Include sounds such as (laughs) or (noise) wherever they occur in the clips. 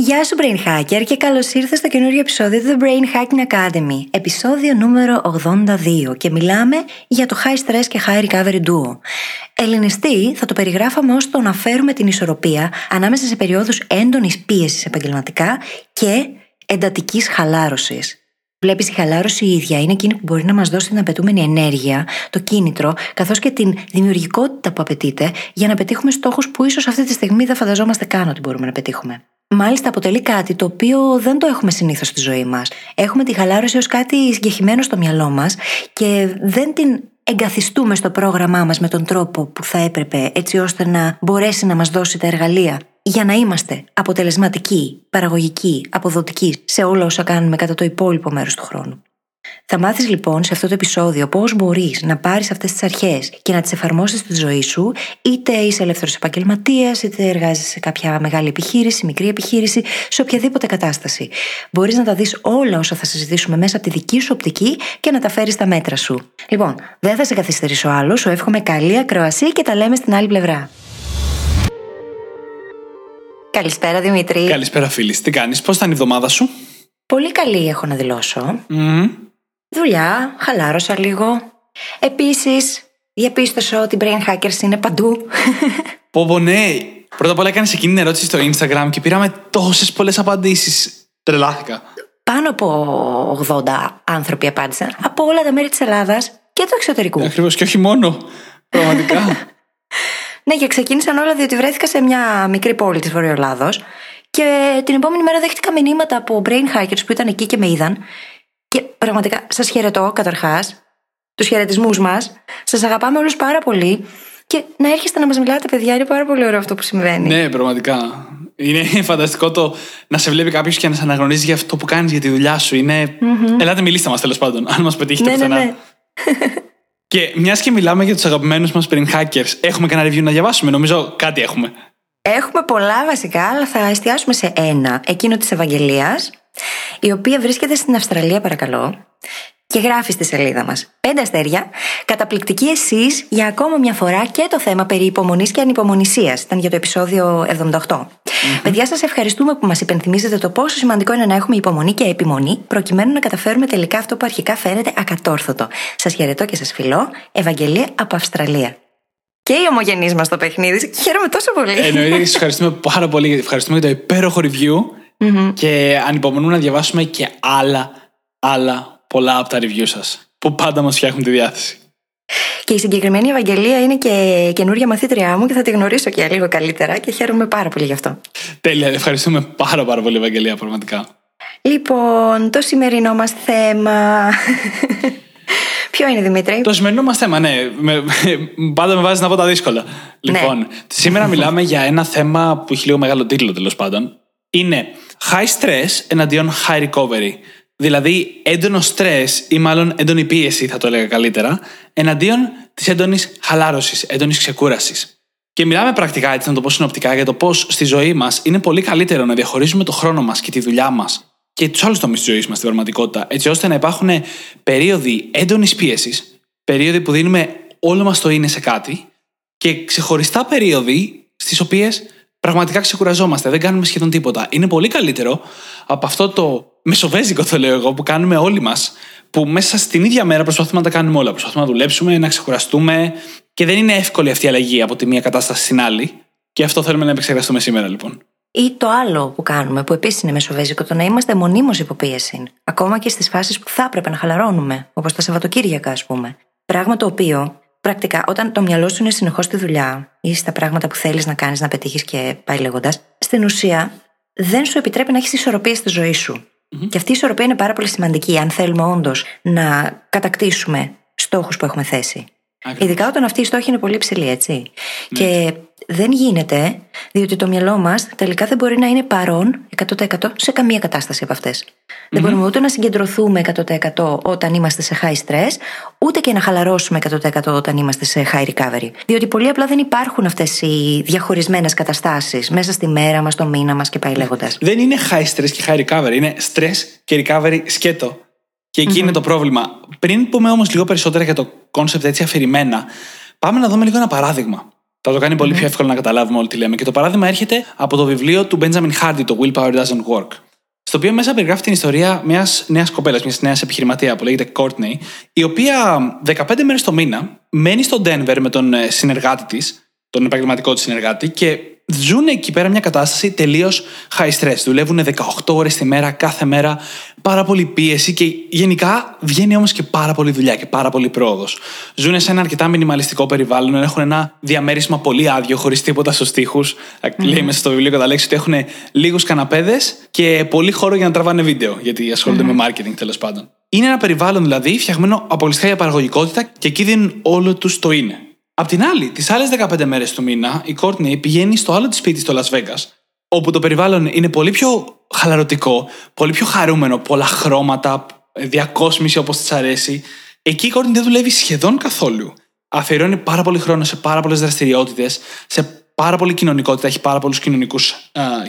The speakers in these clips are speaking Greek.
Γεια σου Brain Hacker και καλώς ήρθες στο καινούριο επεισόδιο του The Brain Hacking Academy, επεισόδιο νούμερο 82 και μιλάμε για το High Stress και High Recovery Duo. Ελληνιστή θα το περιγράφαμε ως το να φέρουμε την ισορροπία ανάμεσα σε περιόδους έντονης πίεσης επαγγελματικά και εντατικής χαλάρωσης. Βλέπεις η χαλάρωση η ίδια είναι εκείνη που μπορεί να μας δώσει την απαιτούμενη ενέργεια, το κίνητρο, καθώς και την δημιουργικότητα που απαιτείται για να πετύχουμε στόχους που ίσως αυτή τη στιγμή δεν φανταζόμαστε καν ότι μπορούμε να πετύχουμε. Μάλιστα, αποτελεί κάτι το οποίο δεν το έχουμε συνήθως στη ζωή μας. Έχουμε τη χαλάρωση ως κάτι συγκεκριμένο στο μυαλό μας και δεν την εγκαθιστούμε στο πρόγραμμά μας με τον τρόπο που θα έπρεπε, έτσι ώστε να μπορέσει να μας δώσει τα εργαλεία για να είμαστε αποτελεσματικοί, παραγωγικοί, αποδοτικοί σε όλα όσα κάνουμε κατά το υπόλοιπο μέρος του χρόνου. Θα μάθεις λοιπόν σε αυτό το επεισόδιο πώς μπορείς να πάρεις αυτές τις αρχές και να τις εφαρμόσεις στη ζωή σου, είτε είσαι ελεύθερος επαγγελματίας, είτε εργάζεσαι σε κάποια μεγάλη επιχείρηση, μικρή επιχείρηση, σε οποιαδήποτε κατάσταση. Μπορείς να τα δεις όλα όσα θα συζητήσουμε μέσα από τη δική σου οπτική και να τα φέρεις στα μέτρα σου. Λοιπόν, δεν θα σε καθυστερήσω άλλος, σου εύχομαι καλή ακροασία και τα λέμε στην άλλη πλευρά. Καλησπέρα Δημήτρη. Καλησπέρα φίλη. Τι κάνεις, πώς ήταν η εβδομάδα σου; Πολύ καλή έχω να δηλώσω. Δουλειά, χαλάρωσα λίγο. Επίσης, διαπίστωσα ότι οι brain hackers είναι παντού. (laughs) Πω, πω, ναι. Πρώτα απ' όλα έκανες εκείνη την ερώτηση στο Instagram και πήραμε τόσες πολλές απαντήσεις. Τρελάθηκα. Πάνω από 80 άνθρωποι απάντησαν από όλα τα μέρη της Ελλάδας και του εξωτερικού. Ακριβώς και όχι μόνο. Πραγματικά. (laughs) ναι, και ξεκίνησαν όλα διότι βρέθηκα σε μια μικρή πόλη της Βορειοελλάδο και την επόμενη μέρα δέχτηκα μηνύματα από brain hackers που ήταν εκεί και με είδαν. Και πραγματικά σας χαιρετώ καταρχάς, τους χαιρετισμούς μας. Σας αγαπάμε όλους πάρα πολύ. Και να έρχεστε να μας μιλάτε, παιδιά, είναι πάρα πολύ ωραίο αυτό που συμβαίνει. Ναι, πραγματικά. Είναι (laughs) φανταστικό το να σε βλέπει κάποιος και να σε αναγνωρίζει για αυτό που κάνεις για τη δουλειά σου. Είναι. Mm-hmm. Ελάτε, μιλήστε μας τέλος πάντων, (laughs) αν μας πετύχετε ναι, πουθενά. ναι, ναι. (laughs) Και μιας και μιλάμε για τους αγαπημένους μας brain hackers, έχουμε κανένα review να διαβάσουμε; Νομίζω κάτι έχουμε. Έχουμε πολλά βασικά, αλλά θα εστιάσουμε σε ένα, εκείνο της Ευαγγελίας, η οποία βρίσκεται στην Αυστραλία παρακαλώ και γράφει στη σελίδα μας. Πέντε αστέρια, καταπληκτική εσείς για ακόμα μια φορά και το θέμα περί υπομονής και ανυπομονησίας. Ήταν για το επεισόδιο 78. Παιδιά σας ευχαριστούμε που μας υπενθυμίζετε το πόσο σημαντικό είναι να έχουμε υπομονή και επιμονή προκειμένου να καταφέρουμε τελικά αυτό που αρχικά φαίνεται ακατόρθωτο. Σας χαιρετώ και σας φιλώ. Ευαγγελία από Αυστραλία και οι ομογενεί μας στο παιχνίδι. Χαίρομαι τόσο πολύ. Εννοείται και σας ευχαριστούμε πάρα πολύ. Ευχαριστούμε για το υπέροχο review. Mm-hmm. Και ανυπομονούμε να διαβάσουμε και άλλα, άλλα πολλά από τα review σας. Που πάντα μας φτιάχνουν τη διάθεση. Και η συγκεκριμένη Ευαγγελία είναι και καινούρια μαθήτριά μου και θα τη γνωρίσω και λίγο καλύτερα και χαίρομαι πάρα πολύ γι' αυτό. Τέλεια. Ευχαριστούμε πάρα πάρα πολύ, Ευαγγελία, πραγματικά. Λοιπόν, το σημερινό μας θέμα. Ποιο είναι, Δημήτρη; Το σημερινό μας θέμα, ναι. Με, πάντα με βάζει να πω τα δύσκολα. Λοιπόν, σήμερα μιλάμε για ένα θέμα που έχει λίγο μεγάλο τίτλο τέλος πάντων. Είναι high stress εναντίον high recovery. Δηλαδή έντονο stress ή μάλλον έντονη πίεση, θα το έλεγα καλύτερα, εναντίον της έντονης χαλάρωσης, έντονης ξεκούρασης. Και μιλάμε πρακτικά, έτσι να το πω συνοπτικά, για το πώς στη ζωή μας είναι πολύ καλύτερο να διαχωρίζουμε το χρόνο μας και τη δουλειά μας και τους άλλους τομείς της ζωής μας στην πραγματικότητα, έτσι ώστε να υπάρχουν περίοδοι έντονης πίεσης, περίοδοι που δίνουμε όλο μας το είναι σε κάτι και ξεχωριστά περίοδοι στις οποίες πραγματικά ξεκουραζόμαστε, δεν κάνουμε σχεδόν τίποτα. Είναι πολύ καλύτερο από αυτό το μεσοβέζικο, το λέω εγώ, που κάνουμε όλοι μας, που μέσα στην ίδια μέρα προσπαθούμε να τα κάνουμε όλα. Προσπαθούμε να δουλέψουμε, να ξεκουραστούμε και δεν είναι εύκολη αυτή η αλλαγή από τη μία κατάσταση στην άλλη. Και αυτό θέλουμε να επεξεργαστούμε σήμερα, λοιπόν. Ή το άλλο που κάνουμε, που επίσης είναι μεσοβέζικο, το να είμαστε μονίμως υποπίεση. Ακόμα και στις φάσεις που θα έπρεπε να χαλαρώνουμε, όπως τα Σαββατοκύριακα, ας πούμε. Πράγμα το οποίο, πρακτικά, όταν το μυαλό σου είναι συνεχώς στη δουλειά ή στα πράγματα που θέλεις να κάνεις, να πετύχεις και πάει λέγοντας, στην ουσία δεν σου επιτρέπει να έχεις ισορροπία στη ζωή σου. Mm-hmm. Και αυτή η ισορροπία είναι πάρα πολύ σημαντική, αν θέλουμε όντως να κατακτήσουμε στόχους που έχουμε θέσει. Ειδικά όταν αυτή η στόχη είναι πολύ ψηλή, έτσι. Ναι. Και δεν γίνεται, διότι το μυαλό μας τελικά δεν μπορεί να είναι παρόν 100% σε καμία κατάσταση από αυτές. Δεν μπορούμε ούτε να συγκεντρωθούμε 100% όταν είμαστε σε high stress, ούτε και να χαλαρώσουμε 100% όταν είμαστε σε high recovery. Διότι πολύ απλά δεν υπάρχουν αυτές οι διαχωρισμένες καταστάσεις μέσα στη μέρα μας, το μήνα μας και πάει λέγοντας. Δεν είναι high stress και high recovery, είναι stress και recovery σκέτο. Και εκει είναι το πρόβλημα. Πριν πούμε όμως λίγο περισσότερα για το concept έτσι αφηρημένα, πάμε να δούμε λίγο ένα παράδειγμα. Θα το κάνει πολύ πιο εύκολο να καταλάβουμε όλοι τι λέμε. Και το παράδειγμα έρχεται από το βιβλίο του Benjamin Hardy, το Willpower Doesn't Work. Στο οποίο μέσα περιγράφει την ιστορία μιας νέας κοπέλας, μιας νέας επιχειρηματίας που λέγεται Courtney, η οποία 15 μέρες το μήνα μένει στο Denver με τον ε, συνεργάτη της, τον επαγγελματικό της συνεργάτη, και ζουν εκεί πέρα μια κατάσταση τελείως high stress. Δουλεύουν 18 ώρες τη μέρα, κάθε μέρα, πάρα πολύ πίεση και γενικά βγαίνει όμως και πάρα πολύ δουλειά και πάρα πολύ πρόοδος. Ζουν σε ένα αρκετά μινιμαλιστικό περιβάλλον, έχουν ένα διαμέρισμα πολύ άδειο, χωρίς τίποτα στους τοίχου. Mm-hmm. Λέει μέσα στο βιβλίο κατά λέξη ότι έχουν λίγους καναπέδες και πολύ χώρο για να τραβάνε βίντεο, γιατί ασχολούνται mm-hmm. με marketing τέλος πάντων. Είναι ένα περιβάλλον δηλαδή φτιαγμένο αποκλειστικά για παραγωγικότητα και εκεί δίνουν όλο τους το είναι. Απ' την άλλη, τις άλλες 15 μέρες του μήνα, η Κόρτνεϊ πηγαίνει στο άλλο της σπίτι στο Las Vegas, όπου το περιβάλλον είναι πολύ πιο χαλαρωτικό, πολύ πιο χαρούμενο, πολλά χρώματα, διακόσμηση όπως της αρέσει. Εκεί η Κόρτνεϊ δεν δουλεύει σχεδόν καθόλου. Αφιερώνει πάρα πολύ χρόνο σε πάρα πολλές δραστηριότητες, σε πάρα πολύ κοινωνικότητα, έχει πάρα πολλούς κοινωνικούς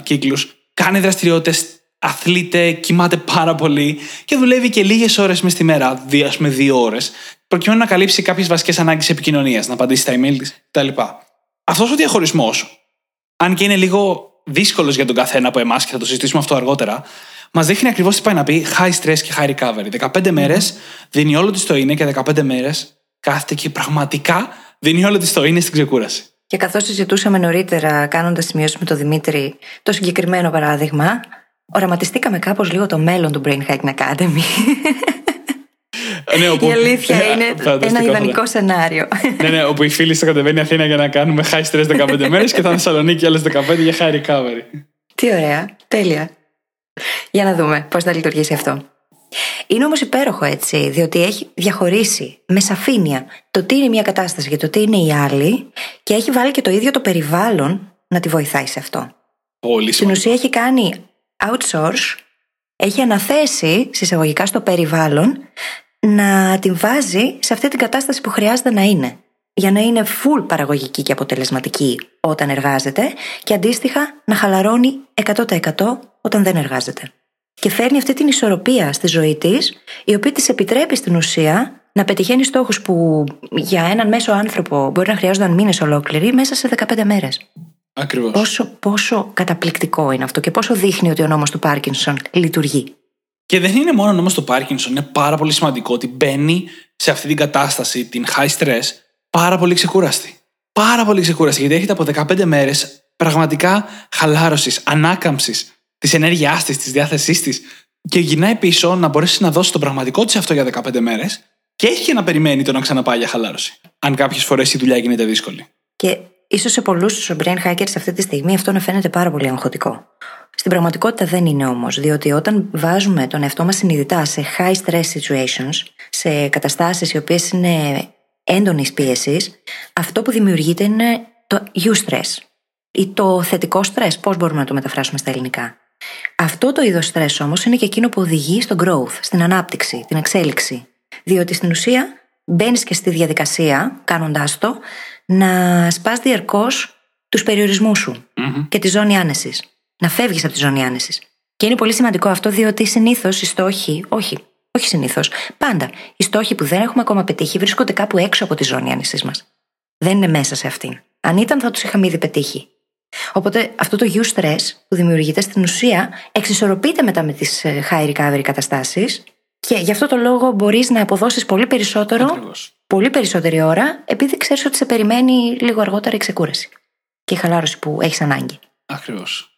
κύκλους. Κάνει δραστηριότητες, αθλείται, κοιμάται πάρα πολύ και δουλεύει και λίγες ώρες μες στη μέρα, δύο, ας πούμε δύο ώρες, προκειμένου να καλύψει κάποιες βασικές ανάγκες επικοινωνίας, να απαντήσει στα email της κτλ. Αυτός ο διαχωρισμός, αν και είναι λίγο δύσκολος για τον καθένα από εμάς και θα το συζητήσουμε αυτό αργότερα, μας δείχνει ακριβώς τι πάει να πει high stress και high recovery. 15 μέρες δίνει όλο της το είναι και 15 μέρες κάθεται και πραγματικά δίνει όλο της το είναι στην ξεκούραση. Και καθώς συζητούσαμε νωρίτερα, κάνοντας σημειώσεις με τον Δημήτρη το συγκεκριμένο παράδειγμα, οραματιστήκαμε κάπως λίγο το μέλλον του Brain Hacking Academy. Ναι, όπου... Η αλήθεια ε, είναι ένα ιδανικό σενάριο. ναι, ναι, όπου οι φίλοι θα κατεβαίνει Αθήνα για να κάνουμε high stress 15 μέρες και θα Θεσσαλονίκη άλλες 15 για high recovery. Τι ωραία. Τέλεια. Για να δούμε πώς θα λειτουργήσει αυτό. Είναι όμως υπέροχο έτσι, διότι έχει διαχωρίσει με σαφήνεια το τι είναι μια κατάσταση και το τι είναι η άλλη και έχει βάλει και το ίδιο το περιβάλλον να τη βοηθάει σε αυτό. Πολύ Στην ουσία έχει κάνει outsource, έχει αναθέσει συσσαγωγικά στο περιβάλλον να την βάζει σε αυτή την κατάσταση που χρειάζεται να είναι. Για να είναι full παραγωγική και αποτελεσματική όταν εργάζεται και αντίστοιχα να χαλαρώνει 100% όταν δεν εργάζεται. Και φέρνει αυτή την ισορροπία στη ζωή της, η οποία της επιτρέπει στην ουσία να πετυχαίνει στόχους που για έναν μέσο άνθρωπο μπορεί να χρειάζονταν μήνες ολόκληροι μέσα σε 15 μέρες. Ακριβώς. Πόσο, πόσο καταπληκτικό είναι αυτό και πόσο δείχνει ότι ο νόμος του Πάρκινσον λειτουργεί. Και δεν είναι μόνο νόμος του Πάρκινσον, είναι πάρα πολύ σημαντικό ότι μπαίνει σε αυτή την κατάσταση, την high stress, πάρα πολύ ξεκούραστη. Πάρα πολύ ξεκούραστη, γιατί έχετε από 15 μέρες πραγματικά χαλάρωσης, ανάκαμψης της ενέργειάς της, της διάθεσής της, και γυρνάει πίσω να μπορέσει να δώσει το πραγματικό της αυτό για 15 μέρες και έχει και να περιμένει το να ξαναπάει για χαλάρωση. Αν κάποιες φορές η δουλειά γίνεται δύσκολη. Και ίσως σε πολλούς τους brain hackers αυτή τη στιγμή αυτό να φαίνεται πάρα πολύ αγχωτικό. Στην πραγματικότητα δεν είναι όμως, διότι όταν βάζουμε τον εαυτό μας συνειδητά σε high stress situations, σε καταστάσεις οι οποίες είναι έντονης πίεσης, αυτό που δημιουργείται είναι το eustress ή το θετικό stress. Πώς μπορούμε να το μεταφράσουμε στα ελληνικά. Αυτό το είδος stress όμως είναι και εκείνο που οδηγεί στο growth, στην ανάπτυξη, την εξέλιξη. Διότι στην ουσία μπαίνεις και στη διαδικασία, κάνοντάς το, να σπάς διαρκώς τους περιορισμούς σου και τη ζώνη άνεσης να φεύγεις από τη ζώνη άνεσης. Και είναι πολύ σημαντικό αυτό, διότι συνήθως οι στόχοι, όχι, όχι συνήθως, πάντα, οι στόχοι που δεν έχουμε ακόμα πετύχει βρίσκονται κάπου έξω από τη ζώνη άνεσή μας. Δεν είναι μέσα σε αυτήν. Αν ήταν, θα τους είχαμε ήδη πετύχει. Οπότε αυτό το you stress που δημιουργείται στην ουσία εξισορροπείται μετά με τις ε, high recovery καταστάσεις και γι' αυτό το λόγο μπορείς να αποδώσεις πολύ περισσότερο, Ακριβώς. Πολύ περισσότερη ώρα, επειδή ξέρεις ότι σε περιμένει λίγο αργότερα η ξεκούραση και η χαλάρωση που έχεις ανάγκη. Ακριβώς.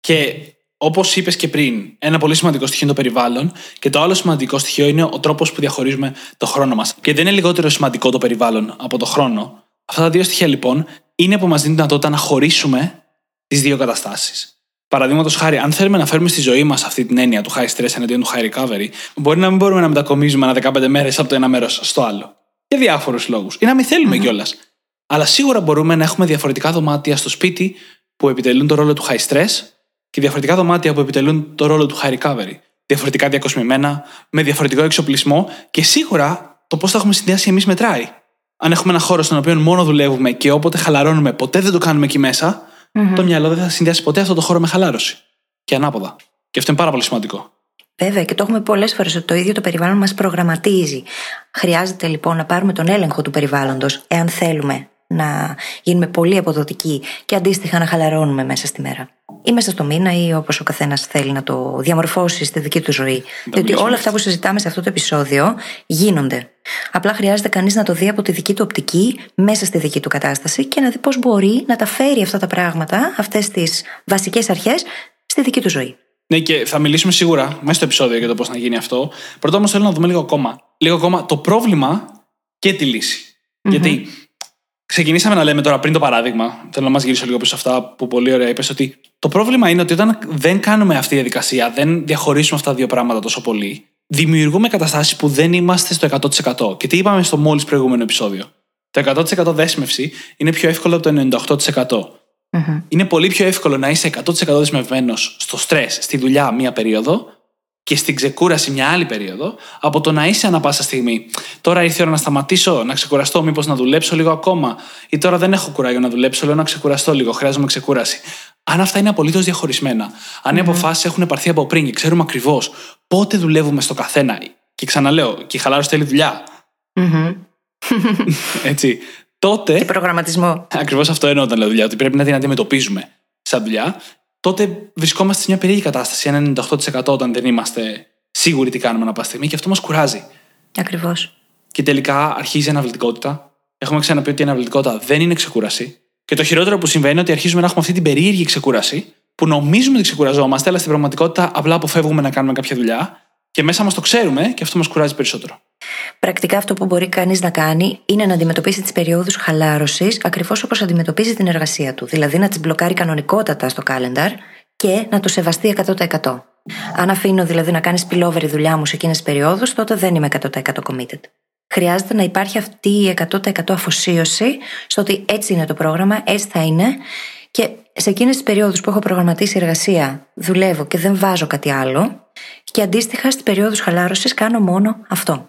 Και όπως είπες και πριν, ένα πολύ σημαντικό στοιχείο είναι το περιβάλλον και το άλλο σημαντικό στοιχείο είναι ο τρόπος που διαχωρίζουμε το χρόνο μας. Και δεν είναι λιγότερο σημαντικό το περιβάλλον από το χρόνο. Αυτά τα δύο στοιχεία λοιπόν είναι που μας δίνουν δυνατότητα να χωρίσουμε τις δύο καταστάσεις. Παραδείγματος χάρη, αν θέλουμε να φέρουμε στη ζωή μας αυτή την έννοια του high stress εναντίον του high recovery, μπορεί να μην μπορούμε να μετακομίζουμε ανά 15 μέρες από το ένα μέρος στο άλλο. Για διάφορους λόγους. Ή να μην θελουμε κιόλας. Αλλά σίγουρα μπορούμε να έχουμε διαφορετικά δωμάτια στο σπίτι που επιτελούν το ρόλο του high stress και διαφορετικά δωμάτια που επιτελούν το ρόλο του high recovery. Διαφορετικά διακοσμημένα, με διαφορετικό εξοπλισμό και σίγουρα το πώς θα έχουμε συνδυάσει εμείς μετράει. Αν έχουμε ένα χώρο στον οποίο μόνο δουλεύουμε και όποτε χαλαρώνουμε, ποτέ δεν το κάνουμε εκεί το μυαλό δεν θα συνδυάσει ποτέ αυτό το χώρο με χαλάρωση. Και ανάποδα. Και αυτό είναι πάρα πολύ σημαντικό. Βέβαια, και το έχουμε πολλές φορές ότι το ίδιο το περιβάλλον μας προγραμματίζει. Χρειάζεται λοιπόν να πάρουμε τον έλεγχο του περιβάλλοντος, εάν θέλουμε να γίνουμε πολύ αποδοτικοί και αντίστοιχα να χαλαρώνουμε μέσα στη μέρα. Ή μέσα στο μήνα, ή όπως ο καθένας θέλει να το διαμορφώσει στη δική του ζωή. Διότι όλα αυτά που συζητάμε σε αυτό το επεισόδιο γίνονται. Απλά χρειάζεται κανείς να το δει από τη δική του οπτική, μέσα στη δική του κατάσταση και να δει πώς μπορεί να τα φέρει αυτά τα πράγματα, αυτές τις βασικές αρχές, στη δική του ζωή. Ναι, και θα μιλήσουμε σίγουρα μέσα στο επεισόδιο για το πώς να γίνει αυτό. Πρώτα όμως θέλω να δούμε λίγο ακόμα. Λίγο ακόμα το πρόβλημα και τη λυση Γιατί ξεκινήσαμε να λέμε τώρα πριν το παράδειγμα. Θέλω να μας γυρίσω λίγο πίσω αυτά που πολύ ωραία είπες. Ότι το πρόβλημα είναι ότι όταν δεν κάνουμε αυτή τη διαδικασία, δεν διαχωρίσουμε αυτά τα δύο πράγματα τόσο πολύ, δημιουργούμε καταστάσεις που δεν είμαστε στο 100%. Και τι είπαμε στο μόλις προηγούμενο επεισόδιο. Το 100% δέσμευση είναι πιο εύκολο από το 98%. Mm-hmm. Είναι πολύ πιο εύκολο να είσαι 100% δεσμευμένος στο στρες, στη δουλειά μία περίοδο και στην ξεκούραση μια άλλη περίοδο, από το να είσαι ανα πάσα στιγμή. Τώρα ήρθε η ώρα να σταματήσω, να ξεκουραστώ, μήπως να δουλέψω λίγο ακόμα. Ή τώρα δεν έχω κουράγιο να δουλέψω, λέω να ξεκουραστώ λίγο, χρειάζομαι ξεκούραση. Αν αυτά είναι απολύτως διαχωρισμένα, αν οι αποφάσεις έχουν πάρθει από πριν και ξέρουμε ακριβώς πότε δουλεύουμε στο καθένα. Και ξαναλέω, και η χαλάρωση θέλει δουλειά. Έτσι τότε. Και προγραμματισμό. Ακριβώς αυτό εννοώ όταν λέω δουλειά, ότι πρέπει να την αντιμετωπίζουμε σαν δουλειά. Τότε βρισκόμαστε σε μια περίεργη κατάσταση, ένα 98% όταν δεν είμαστε σίγουροι τι κάνουμε να στιγμή και αυτό μας κουράζει. Ακριβώς. Και τελικά αρχίζει η αναβλητικότητα. Έχουμε ξαναπεί ότι η αναβλητικότητα δεν είναι ξεκούραση. Και το χειρότερο που συμβαίνει είναι ότι αρχίζουμε να έχουμε αυτή την περίεργη ξεκούραση, που νομίζουμε ότι ξεκουραζόμαστε, αλλά στην πραγματικότητα απλά αποφεύγουμε να κάνουμε κάποια δουλειά και μέσα μας το ξέρουμε και αυτό μας κουράζει περισσότερο. Πρακτικά αυτό που μπορεί κανείς να κάνει είναι να αντιμετωπίσει τις περιόδους χαλάρωσης ακριβώς όπως αντιμετωπίζει την εργασία του. Δηλαδή να τις μπλοκάρει κανονικότατα στο calendar και να το σεβαστεί 100%. Αν αφήνω δηλαδή να κάνεις spillover δουλειά μου σε εκείνες τις περιόδους, τότε δεν είμαι 100% committed. Χρειάζεται να υπάρχει αυτή η 100% αφοσίωση στο ότι έτσι είναι το πρόγραμμα, έτσι θα είναι και σε εκείνες τις περιόδους που έχω προγραμματίσει εργασία, δουλεύω και δεν βάζω κάτι άλλο, και αντίστοιχα στι περιόδου χαλάρωσης κάνω μόνο αυτό.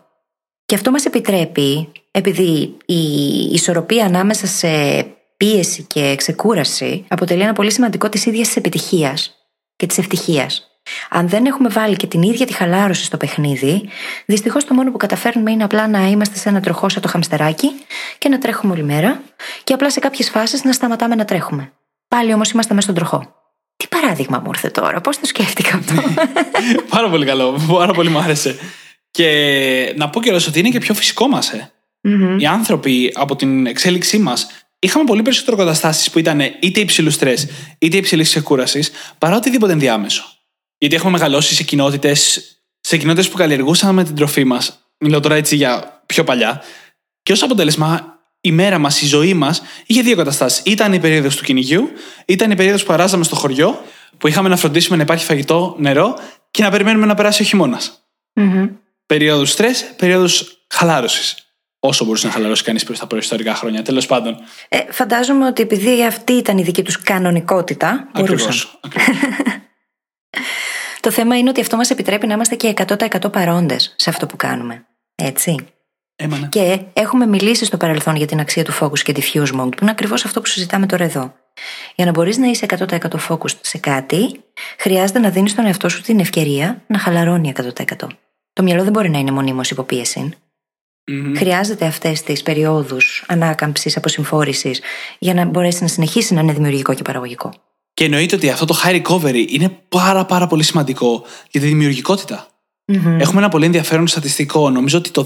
Και αυτό μας επιτρέπει, επειδή η ισορροπία ανάμεσα σε πίεση και ξεκούραση αποτελεί ένα πολύ σημαντικό της ίδιας της επιτυχίας και της ευτυχίας. Αν δεν έχουμε βάλει και την ίδια τη χαλάρωση στο παιχνίδι, δυστυχώς το μόνο που καταφέρνουμε είναι απλά να είμαστε σε ένα τροχό σαν το χαμστεράκι και να τρέχουμε όλη μέρα, και απλά σε κάποιες φάσεις να σταματάμε να τρέχουμε. Πάλι όμως είμαστε μέσα στον τροχό. Τι παράδειγμα μου ήρθε τώρα, πώς το σκέφτηκα αυτό; (laughs) πάρα πολύ καλό, πάρα πολύ μου άρεσε. Και να πω κιόλας ότι είναι και πιο φυσικό μας. Ε. Οι άνθρωποι από την εξέλιξή μας είχαμε πολύ περισσότερο καταστάσεις που ήταν είτε υψηλούς στρες είτε υψηλής ξεκούρασης παρά οτιδήποτε ενδιάμεσο. Γιατί έχουμε μεγαλώσει σε κοινότητες σε κοινότητες που καλλιεργούσαμε την τροφή μας. Μιλάω τώρα έτσι για πιο παλιά. Και ως αποτέλεσμα η μέρα μας, η ζωή μας είχε δύο καταστάσεις. Ήταν η περίοδος του κυνηγιού, ήταν η περίοδος που παράζαμε στο χωριό, που είχαμε να φροντίσουμε να υπάρχει φαγητό, νερό και να περιμένουμε να περάσει ο χειμώνας. Mm-hmm. Περίοδος στρες, περίοδος χαλάρωσης. Όσο μπορούσε να χαλαρώσει κανείς προς τα προϊστορικά χρόνια. Τέλος πάντων. Ε, φαντάζομαι ότι επειδή αυτή ήταν η δική τους κανονικότητα. Μπορούσαν. (laughs) Το θέμα είναι ότι αυτό μας επιτρέπει να είμαστε και 100% παρόντες σε αυτό που κάνουμε. Έτσι. Έμανα. Και έχουμε μιλήσει στο παρελθόν για την αξία του focus και diffuse mode, που είναι ακριβώς αυτό που συζητάμε τώρα εδώ. Για να μπορείς να είσαι 100% focus σε κάτι, χρειάζεται να δίνεις στον εαυτό σου την ευκαιρία να χαλαρώνει 100%. Το μυαλό δεν μπορεί να είναι μονίμως υποπίεση. Mm-hmm. Χρειάζεται αυτές τις περιόδους ανάκαμψης, αποσυμφόρησης, για να μπορέσει να συνεχίσει να είναι δημιουργικό και παραγωγικό. Και εννοείται ότι αυτό το high recovery είναι πάρα πάρα πολύ σημαντικό για τη δημιουργικότητα. Mm-hmm. Έχουμε ένα πολύ ενδιαφέρον στατιστικό. Νομίζω ότι το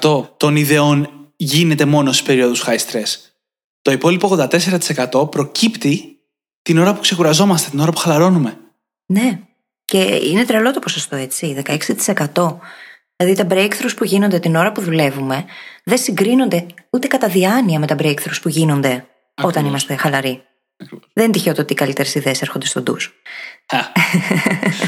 16% των ιδεών γίνεται μόνο σε περίοδους high stress. Το υπόλοιπο 84% προκύπτει την ώρα που ξεκουραζόμαστε, την ώρα που χαλαρώνουμε. Ναι. Και είναι τρελό το ποσοστό, έτσι. 16%. Δηλαδή τα breakthroughs που γίνονται την ώρα που δουλεύουμε δεν συγκρίνονται ούτε κατά διάνοια με τα breakthroughs που γίνονται όταν είμαστε χαλαροί. Δεν είναι τυχαίο το ότι οι καλύτερες ιδέες έρχονται στον ντου.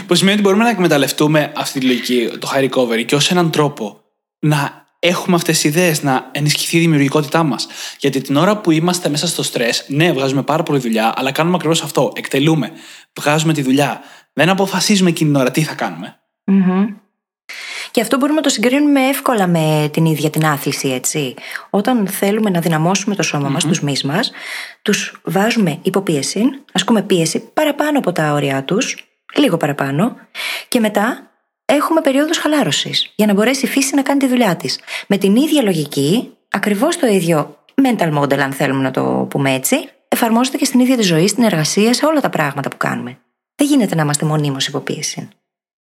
Που σημαίνει ότι μπορούμε να εκμεταλλευτούμε αυτή τη λογική, το high recovery, και ως έναν τρόπο να έχουμε αυτές τις ιδέες, να ενισχυθεί η δημιουργικότητά μας. Γιατί την ώρα που είμαστε μέσα στο στρες, ναι, βγάζουμε πάρα πολύ δουλειά, αλλά κάνουμε ακριβώς αυτό. Εκτελούμε. Βγάζουμε τη δουλειά. Δεν αποφασίζουμε εκείνη την ώρα τι θα κάνουμε. Και αυτό μπορούμε να το συγκρίνουμε εύκολα με την ίδια την άθληση, έτσι. Όταν θέλουμε να δυναμώσουμε το σώμα μας, τους μυς μας, τους βάζουμε υποπίεση, ασκούμε πίεση παραπάνω από τα όρια τους, λίγο παραπάνω, και μετά έχουμε περίοδους χαλάρωσης για να μπορέσει η φύση να κάνει τη δουλειά της. Με την ίδια λογική, ακριβώς το ίδιο mental model, αν θέλουμε να το πούμε έτσι, εφαρμόζεται και στην ίδια τη ζωή, στην εργασία, σε όλα τα πράγματα που κάνουμε. Δεν γίνεται να είμαστε μονίμως υποπίεση.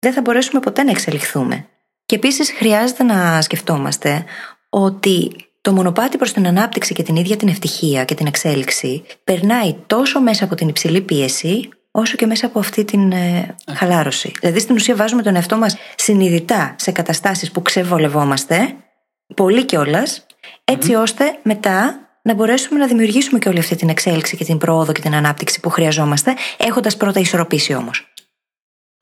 Δεν θα μπορέσουμε ποτέ να εξελιχθούμε. Και επίσης χρειάζεται να σκεφτόμαστε ότι το μονοπάτι προς την ανάπτυξη και την ίδια την ευτυχία και την εξέλιξη περνάει τόσο μέσα από την υψηλή πίεση, όσο και μέσα από αυτή την ε, χαλάρωση. Δηλαδή, στην ουσία, βάζουμε τον εαυτό μας συνειδητά σε καταστάσεις που ξεβολευόμαστε, πολύ κιόλας, ώστε μετά να μπορέσουμε να δημιουργήσουμε και όλη αυτή την εξέλιξη και την πρόοδο και την ανάπτυξη που χρειαζόμαστε, έχοντας πρώτα ισορροπήσει όμως.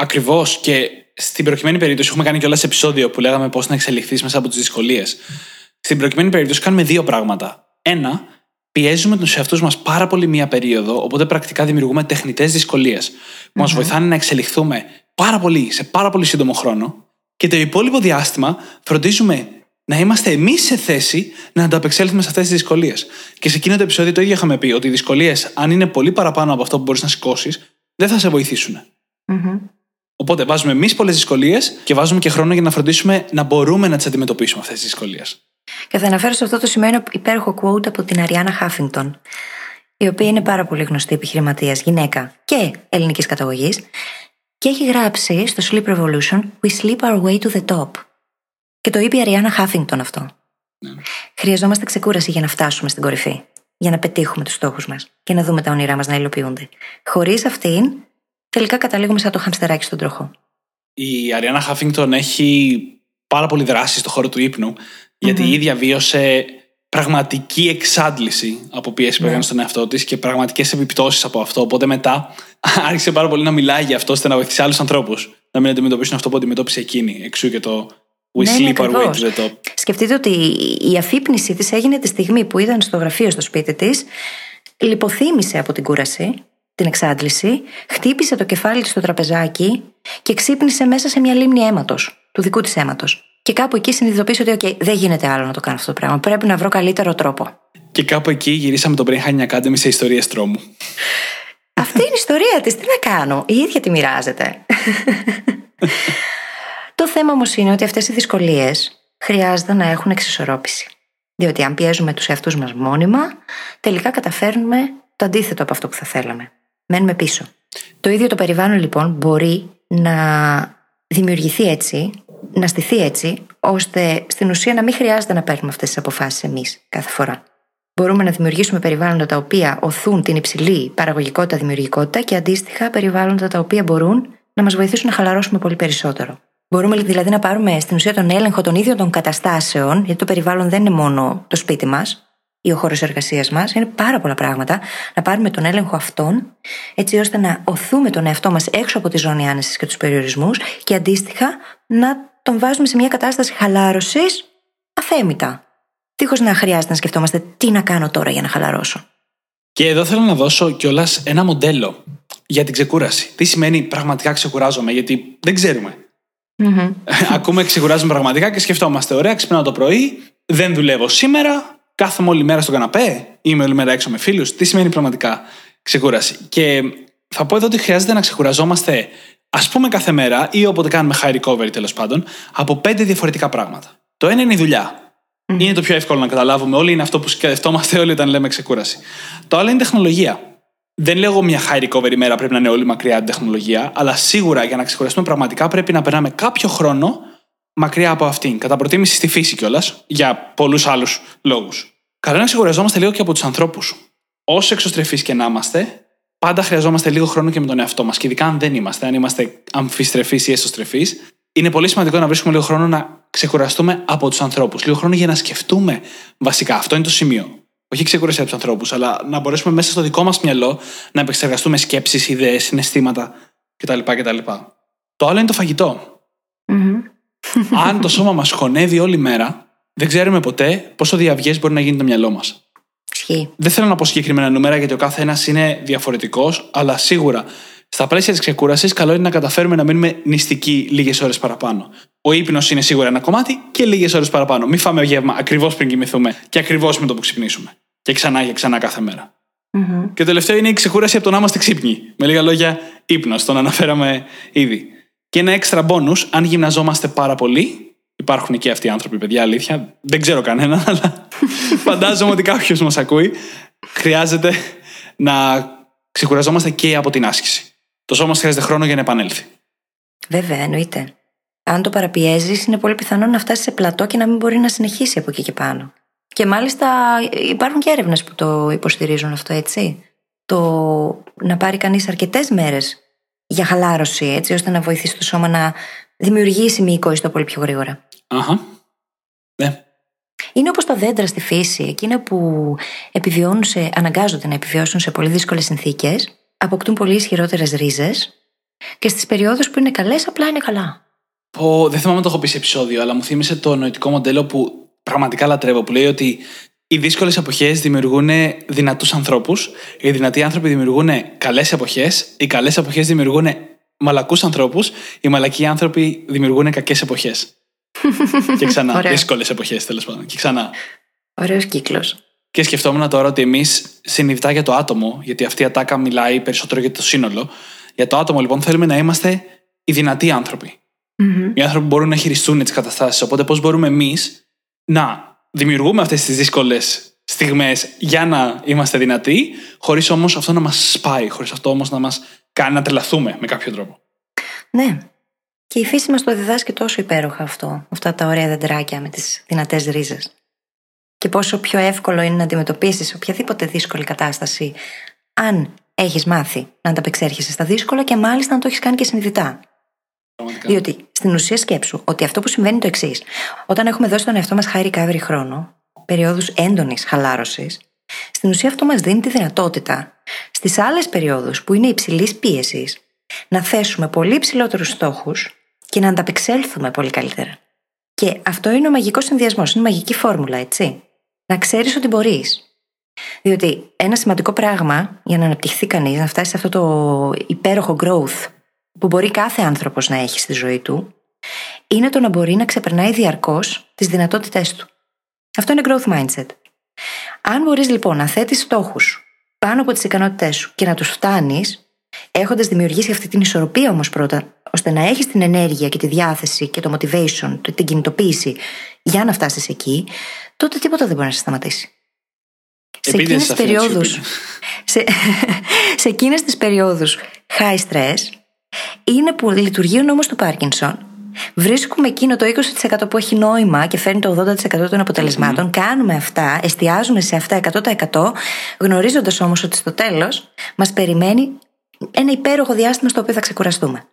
Ακριβώς. Και στην προκειμένη περίπτωση, έχουμε κάνει κιόλα επεισόδιο που λέγαμε πώς να εξελιχθείς μέσα από τις δυσκολίες. Στην προκειμένη περίπτωση, κάνουμε δύο πράγματα. Ένα, πιέζουμε τους εαυτούς μας πάρα πολύ μία περίοδο, οπότε πρακτικά δημιουργούμε τεχνητές δυσκολίες που μα βοηθάνε να εξελιχθούμε πάρα πολύ σε πάρα πολύ σύντομο χρόνο. Και το υπόλοιπο διάστημα φροντίζουμε να είμαστε εμείς σε θέση να ανταπεξέλθουμε σε αυτές τις δυσκολίες. Και σε εκείνο το επεισόδιο το ίδιο είχαμε πει ότι οι δυσκολίες, αν είναι πολύ παραπάνω από αυτό που μπορείς να σηκώσεις, δεν θα σε βοηθήσουν. Οπότε βάζουμε εμείς πολλές δυσκολίες και βάζουμε και χρόνο για να φροντίσουμε να μπορούμε να τις αντιμετωπίσουμε αυτές τις δυσκολίες. Και θα αναφέρω σε αυτό το σημείο ένα υπέροχο quote από την Αριάννα Χάφινγκτον, η οποία είναι πάρα πολύ γνωστή επιχειρηματίας, γυναίκα και ελληνικής καταγωγής, και έχει γράψει στο Sleep Revolution We sleep our way to the top. Και το είπε η Αριάννα Χάφινγκτον αυτό. Ναι. Χρειαζόμαστε ξεκούραση για να φτάσουμε στην κορυφή. Για να πετύχουμε τους στόχους μας και να δούμε τα όνειρά μας να υλοποιούνται. Χωρίς αυτήν, τελικά καταλήγουμε σαν το χαμστεράκι στον τροχό. Η Αριάννα Χάφινγκτον έχει πάρα πολύ δράση στον χώρο του ύπνου, γιατί η ίδια βίωσε πραγματική εξάντληση από πίεση που ναι. έκανε στον εαυτό της και πραγματικές επιπτώσεις από αυτό. Οπότε μετά (laughs) άρχισε πάρα πολύ να μιλάει για αυτό ώστε να βοηθήσει άλλους ανθρώπους να μην αντιμετωπίσουν αυτό που αντιμετώπισε εκείνη. Εξού και το We ναι, sleep our way to the top. Σκεφτείτε ότι η αφύπνιση της έγινε τη στιγμή που ήταν στο γραφείο στο σπίτι της, λιποθύμησε από την κούραση την εξάντληση, χτύπησε το κεφάλι της στο τραπεζάκι και ξύπνησε μέσα σε μια λίμνη αίματος, του δικού της αίματος. Και κάπου εκεί συνειδητοποίησε ότι, OK, δεν γίνεται άλλο να το κάνω αυτό το πράγμα. Πρέπει να βρω καλύτερο τρόπο. Και κάπου εκεί γυρίσαμε το Brain Hacking Academy σε ιστορίες τρόμου. Αυτή είναι η ιστορία της. Τι να κάνω; Η ίδια τη μοιράζεται. το θέμα όμως είναι ότι αυτές οι δυσκολίες χρειάζεται να έχουν εξισορρόπηση. Διότι αν πιέζουμε τους εαυτούς μας μόνιμα, τελικά καταφέρνουμε το αντίθετο από αυτό που θα θέλαμε μένουμε πίσω. Το ίδιο το περιβάλλον λοιπόν μπορεί να δημιουργηθεί έτσι, να στηθεί έτσι, ώστε στην ουσία να μην χρειάζεται να παίρνουμε αυτές τις αποφάσεις εμείς κάθε φορά. Μπορούμε να δημιουργήσουμε περιβάλλοντα τα οποία οθούν την υψηλή παραγωγικότητα, δημιουργικότητα και αντίστοιχα περιβάλλοντα τα οποία μπορούν να μας βοηθήσουν να χαλαρώσουμε πολύ περισσότερο. Μπορούμε δηλαδή να πάρουμε στην ουσία τον έλεγχο των ίδιων των καταστάσεων, γιατί το περιβάλλον δεν είναι μόνο το σπίτι μας, ή ο χώρος εργασίας μας, είναι πάρα πολλά πράγματα. Να πάρουμε τον έλεγχο αυτών, έτσι ώστε να οθούμε τον εαυτό μας έξω από τη ζώνη άνεσης και τους περιορισμούς και αντίστοιχα να τον βάζουμε σε μια κατάσταση χαλάρωσης αθέμητα. Τύχως να χρειάζεται να σκεφτόμαστε τι να κάνω τώρα για να χαλαρώσω. Και εδώ θέλω να δώσω κιόλας ένα μοντέλο για την ξεκούραση. Τι σημαίνει πραγματικά ξεκουράζομαι, γιατί δεν ξέρουμε. Mm-hmm. (laughs) Ακούμε ξεκουράζουμε πραγματικά και σκεφτόμαστε: Ωραία, ξυπνάω το πρωί, δεν δουλεύω σήμερα, κάθομαι όλη μέρα στο καναπέ, είμαι όλη μέρα έξω με φίλους; Τι σημαίνει πραγματικά ξεκούραση; Και θα πω εδώ ότι χρειάζεται να ξεκουραζόμαστε, ας πούμε, κάθε μέρα ή όποτε κάνουμε high recovery τέλος πάντων, από πέντε διαφορετικά πράγματα. Το ένα είναι η δουλειά. Είναι το πιο εύκολο να καταλάβουμε όλοι, είναι αυτό που σκεφτόμαστε όλοι όταν λέμε ξεκούραση. Το άλλο είναι η τεχνολογία. Δεν λέω μια high recovery μέρα πρέπει να είναι όλοι μακριά από την τεχνολογία, αλλά σίγουρα για να ξεκουραστούμε πραγματικά πρέπει να περνάμε κάποιο χρόνο μακριά από αυτήν. Κατά προτίμηση στη φύση κιόλας, για πολλούς άλλους λόγους. Καλό να ξεκουραζόμαστε λίγο και από τους ανθρώπους. Όσο εξωστρεφείς και να είμαστε, πάντα χρειαζόμαστε λίγο χρόνο και με τον εαυτό μας. Και ειδικά αν δεν είμαστε, αν είμαστε αμφιστρεφείς ή εσωστρεφείς, είναι πολύ σημαντικό να βρίσκουμε λίγο χρόνο να ξεκουραστούμε από τους ανθρώπους. Λίγο χρόνο για να σκεφτούμε βασικά. Αυτό είναι το σημείο. Όχι ξεκουραστεί από τους ανθρώπους, αλλά να μπορέσουμε μέσα στο δικό μας μυαλό να επεξεργαστούμε σκέψεις, ιδέες, συναισθήματα κτλ. κτλ. Το άλλο είναι το φαγητο Αν το σώμα μας χωνεύει όλη μέρα, δεν ξέρουμε ποτέ πόσο διαυγέ μπορεί να γίνει το μυαλό μας. Ισχύει. Δεν θέλω να πω συγκεκριμένα νούμερα γιατί ο κάθε ένας είναι διαφορετικός, αλλά σίγουρα στα πλαίσια της ξεκούρασης, καλό είναι να καταφέρουμε να μείνουμε νηστικοί λίγες ώρες παραπάνω. Ο ύπνος είναι σίγουρα ένα κομμάτι και λίγες ώρες παραπάνω. Μην φάμε γεύμα ακριβώς πριν κοιμηθούμε και ακριβώς με το που ξυπνήσουμε. Και ξανά και ξανά κάθε μέρα. Mm-hmm. Και το τελευταίο είναι η ξεκούραση από το να είμαστε ξύπνοι. Με λίγα λόγια, ύπνος, τον αναφέραμε ήδη. Και ένα έξτρα μπόνου, αν γυμναζόμαστε πάρα πολύ, υπάρχουν και αυτοί οι άνθρωποι, παιδιά, αλήθεια. Δεν ξέρω κανένα, (laughs) αλλά φαντάζομαι ότι κάποιος μας ακούει. Χρειάζεται να ξεκουραζόμαστε και από την άσκηση. Το σώμα χρειάζεται χρόνο για να επανέλθει. Βέβαια, εννοείται. Αν το παραπιέζεις, είναι πολύ πιθανό να φτάσεις σε πλατό και να μην μπορεί να συνεχίσει από εκεί και πάνω. Και μάλιστα υπάρχουν και έρευνες που το υποστηρίζουν αυτό, έτσι. Το να πάρει κανείς αρκετές μέρες για χαλάρωση, έτσι ώστε να βοηθήσει το σώμα να δημιουργήσει μυϊκό ιστό πολύ πιο γρήγορα. Αχα. Ναι. Είναι όπως τα δέντρα στη φύση, εκείνα που επιβιώνουν σε, αναγκάζονται να επιβιώσουν σε πολύ δύσκολες συνθήκες, αποκτούν πολύ ισχυρότερες ρίζες και στις περιόδους που είναι καλές, απλά είναι καλά. Πω, δεν θυμάμαι αν το έχω πει σε επεισόδιο, αλλά μου θύμισε το νοητικό μοντέλο που πραγματικά λατρεύω, που λέει ότι οι δύσκολες εποχές δημιουργούν δυνατούς ανθρώπους, οι δυνατοί άνθρωποι δημιουργούν καλές εποχές, οι καλές εποχές δημιουργούν μαλακούς ανθρώπους, οι μαλακοί άνθρωποι δημιουργούν κακές εποχές. (laughs) και ξανά. Δύσκολες εποχές, τέλος πάντων. Και ξανά. Ωραίος κύκλος. Και σκεφτόμουν τώρα ότι εμείς συνειδητά για το άτομο, γιατί αυτή η ατάκα μιλάει περισσότερο για το σύνολο. Για το άτομο, λοιπόν, θέλουμε να είμαστε οι δυνατοί άνθρωποι. Mm-hmm. Οι άνθρωποι που μπορούν να χειριστούν τις καταστάσεις. Οπότε, πώς μπορούμε εμείς να δημιουργούμε αυτές τις δύσκολες στιγμές για να είμαστε δυνατοί, χωρίς όμως αυτό να μας σπάει, χωρίς αυτό όμως να μας κάνει να τρελαθούμε με κάποιο τρόπο. Ναι. Και η φύση μας το διδάσκει τόσο υπέροχα αυτό, αυτά τα ωραία δεντράκια με τις δυνατές ρίζες. Και πόσο πιο εύκολο είναι να αντιμετωπίσεις οποιαδήποτε δύσκολη κατάσταση, αν έχεις μάθει να ανταπεξέρχεσαι στα δύσκολα και μάλιστα να το έχεις κάνει και συνειδητά. Πραγματικά. Διότι στην ουσία σκέψου ότι αυτό που συμβαίνει είναι το εξής. Όταν έχουμε δώσει τον εαυτό μας high recovery χρόνο, περιόδου έντονης χαλάρωσης, στην ουσία αυτό μας δίνει τη δυνατότητα στις άλλες περιόδους που είναι υψηλής πίεσης να θέσουμε πολύ υψηλότερους στόχους και να ανταπεξέλθουμε πολύ καλύτερα. Και αυτό είναι ο μαγικός συνδυασμός, είναι η μαγική φόρμουλα, έτσι. Να ξέρεις ότι μπορείς. Διότι ένα σημαντικό πράγμα για να αναπτυχθεί κανείς, να φτάσει σε αυτό το υπέροχο growth που μπορεί κάθε άνθρωπος να έχει στη ζωή του, είναι το να μπορεί να ξεπερνάει διαρκώς τις δυνατότητές του. Αυτό είναι growth mindset. Αν μπορείς λοιπόν να θέτεις στόχους πάνω από τις ικανότητές σου και να τους φτάνεις, έχοντας δημιουργήσει αυτή την ισορροπία όμως πρώτα, ώστε να έχεις την ενέργεια και τη διάθεση και το motivation, την κινητοποίηση για να φτάσεις εκεί, τότε τίποτα δεν μπορεί να σε σταματήσει. Σε εκείνες τις περιόδου. Σε, σε εκείνες τις περιόδους high stress, είναι που λειτουργεί ο νόμος του Πάρκινσον. Βρίσκουμε εκείνο το 20% που έχει νόημα και φέρνει το 80% των αποτελεσματων Κάνουμε αυτά, εστιάζουμε σε αυτά 100%, γνωρίζοντας όμως ότι στο τέλος μας περιμένει ένα υπέροχο διάστημα στο οποίο θα ξεκουραστούμε.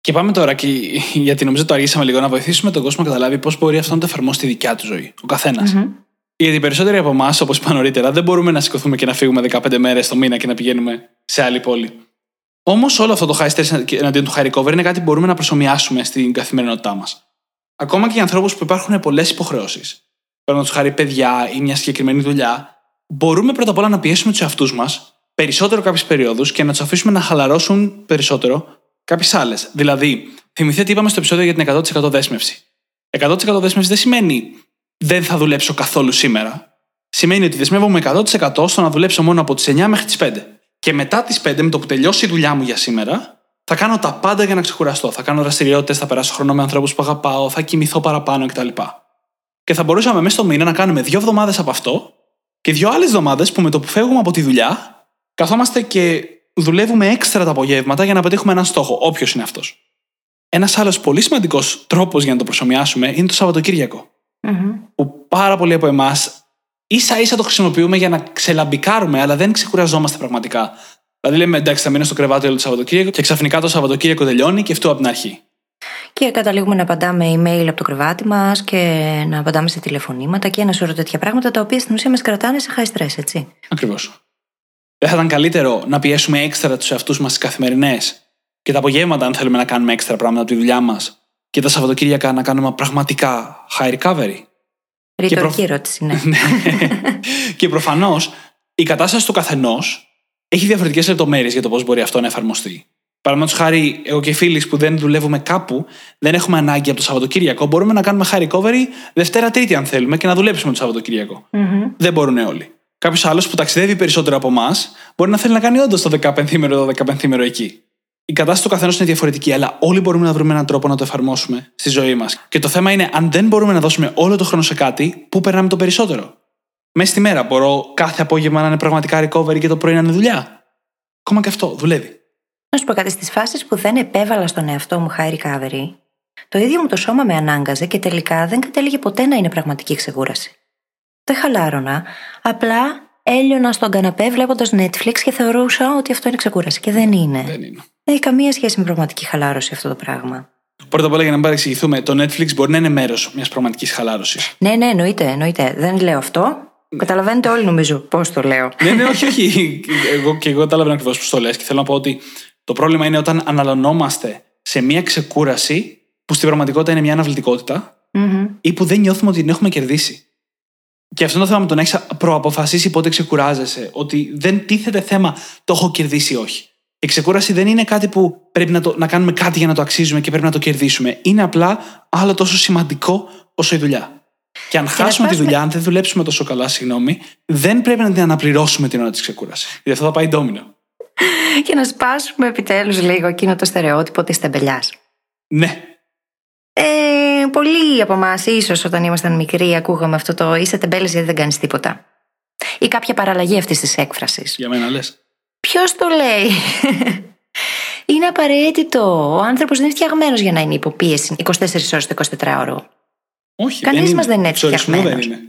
Και πάμε τώρα, και, γιατί νομίζω το αργήσαμε λίγο, να βοηθήσουμε τον κόσμο να καταλάβει πώς μπορεί αυτό να το εφαρμόσει στη δικιά του ζωή. Ο καθενα Mm-hmm. Γιατί οι περισσότεροι από εμάς, όπως είπα νωρίτερα, δεν μπορούμε να σηκωθούμε και να φύγουμε 15 μέρες το μήνα και να πηγαίνουμε σε άλλη πόλη. Όμως όλο αυτό το high stress εναντίον του high recovery είναι κάτι που μπορούμε να προσωμιάσουμε στην καθημερινότητά μας. Ακόμα και για ανθρώπους που υπάρχουν πολλές υποχρεώσεις, παίρνοντας τους χάρη παιδιά ή μια συγκεκριμένη δουλειά, μπορούμε πρώτα απ' όλα να πιέσουμε τους εαυτούς μας περισσότερο κάποιες περιόδους και να τους αφήσουμε να χαλαρώσουν περισσότερο κάποιες άλλες. Δηλαδή, θυμηθείτε τι είπαμε στο επεισόδιο για την 100% δέσμευση. 100% δέσμευση δεν σημαίνει δεν θα δουλέψω καθόλου σήμερα. Σημαίνει ότι δεσμεύομαι 100% στο να δουλέψω μόνο από τις 9 μέχρι τις 5. Και μετά τις 5, με το που τελειώσει η δουλειά μου για σήμερα, θα κάνω τα πάντα για να ξεκουραστώ. Θα κάνω δραστηριότητες, θα περάσω χρόνο με ανθρώπους που αγαπάω, θα κοιμηθώ παραπάνω κτλ. Και θα μπορούσαμε μέσα στο μήνα να κάνουμε δύο εβδομάδες από αυτό και δύο άλλες εβδομάδες που με το που φεύγουμε από τη δουλειά, καθόμαστε και δουλεύουμε έξτρα τα απογεύματα για να πετύχουμε έναν στόχο, όποιος είναι αυτός. Ένας άλλος πολύ σημαντικός τρόπος για να το προσωμιάσουμε είναι το Σαββατοκύριακο. Mm-hmm. Που πάρα πολλοί από εμάς ίσα ίσα το χρησιμοποιούμε για να ξελαμπικάρουμε, αλλά δεν ξεκουραζόμαστε πραγματικά. Δηλαδή λέμε εντάξει, θα μείνω στο κρεβάτι όλο το Σαββατοκύριακο και ξαφνικά το Σαββατοκύριακο τελειώνει και αυτό από την αρχή. Και καταλήγουμε να απαντάμε email από το κρεβάτι μας και να απαντάμε σε τηλεφωνήματα και ένα σωρό τέτοια πράγματα τα οποία στην ουσία μας κρατάνε σε high stress, έτσι. Ακριβώς. Δεν θα ήταν καλύτερο να πιέσουμε έξτρα τους εαυτούς μας στις καθημερινές και τα απογεύματα, αν θέλουμε να κάνουμε έξτρα πράγματα από τη δουλειά μας και τα Σαββατοκύριακα να κάνουμε πραγματικά high recovery; Ρητορική ερώτηση, (laughs) ναι. και προφανώς η κατάσταση του καθενός έχει διαφορετικές λεπτομέρειες για το πώς μπορεί αυτό να εφαρμοστεί. Παραδείγματος χάρη, εγώ και οι φίλοι που δεν δουλεύουμε κάπου, δεν έχουμε ανάγκη από το Σαββατοκύριακο. Μπορούμε να κάνουμε high recovery Δευτέρα-Τρίτη, αν θέλουμε, και να δουλέψουμε το σαββατοκυριακο Δεν μπορούν όλοι. Κάποιος άλλος που ταξιδεύει περισσότερο από εμάς μπορεί να θέλει να κάνει όντως το 15ήμερο, το 15ήμερο εκεί. Η κατάσταση του καθενός είναι διαφορετική, αλλά όλοι μπορούμε να βρούμε έναν τρόπο να το εφαρμόσουμε στη ζωή μας. Και το θέμα είναι, αν δεν μπορούμε να δώσουμε όλο το χρόνο σε κάτι, πού περνάμε το περισσότερο. Μέσα στη μέρα μπορώ κάθε απόγευμα να είναι πραγματικά recovery και το πρωί να είναι δουλειά. Ακόμα και αυτό δουλεύει. Να σου πω κάτι, στις φάσεις που δεν επέβαλα στον εαυτό μου high recovery, το ίδιο μου το σώμα με ανάγκαζε και τελικά δεν κατέληγε ποτέ να είναι πραγματική ξεκούραση. Δεν χαλάρωνα, απλά έλειωνα στον καναπέ βλέποντας Netflix και θεωρούσα ότι αυτό είναι ξεκούραση. Και δεν είναι. Δεν είναι. Δεν έχει καμία σχέση με πραγματική χαλάρωση αυτό το πράγμα. Πρώτα απ' όλα, για να μην παρεξηγηθούμε, το Netflix μπορεί να είναι μέρος μιας πραγματικής χαλάρωσης. Ναι, ναι, εννοείται, εννοείται. Δεν λέω αυτό. Καταλαβαίνετε όλοι, νομίζω, πώς το λέω. ναι, ναι, όχι, όχι. Εγώ και εγώ καταλαβαίνω ακριβώς πώς το λες και θέλω να πω ότι το πρόβλημα είναι όταν αναλωνόμαστε σε μια ξεκούραση που στην πραγματικότητα είναι μια αναβλητικοτητα ή που δεν νιώθουμε ότι την έχουμε κερδίσει. Και αυτό είναι το θέμα με το να έχεις προαποφασίσει πότε ξεκουράζεσαι. Ότι δεν τίθεται θέμα το έχω κερδίσει ή όχι. Η ξεκούραση δεν είναι κάτι που πρέπει να, το, να κάνουμε κάτι για να το αξίζουμε και πρέπει να το κερδίσουμε. Είναι απλά άλλο τόσο σημαντικό όσο η δουλειά. Και αν χάσουμε τη δουλειά, αν δεν δουλέψουμε τόσο καλά, συγγνώμη, δεν πρέπει να την αναπληρώσουμε την ώρα της ξεκούρασης. Γιατί αυτό θα πάει ντόμινο. (laughs) και να σπάσουμε επιτέλους λίγο εκείνο το στερεότυπο της τεμπελιάς. Ναι. Ε, πολλοί από εμάς, ίσως όταν ήμασταν μικροί, ακούγαμε αυτό το είσαι τεμπέλε γιατί δεν κάνεις τίποτα. Ή κάποια παραλλαγή αυτής της έκφρασης. Για μένα λες. Ποιος το λέει; (laughs) είναι απαραίτητο. Ο άνθρωπος δεν είναι φτιαγμένος για να είναι υποπίεση 24 ώρες το 24ωρο. Όχι, Κανείς μας δεν είναι Εξορισμού φτιαγμένος. δεν είναι.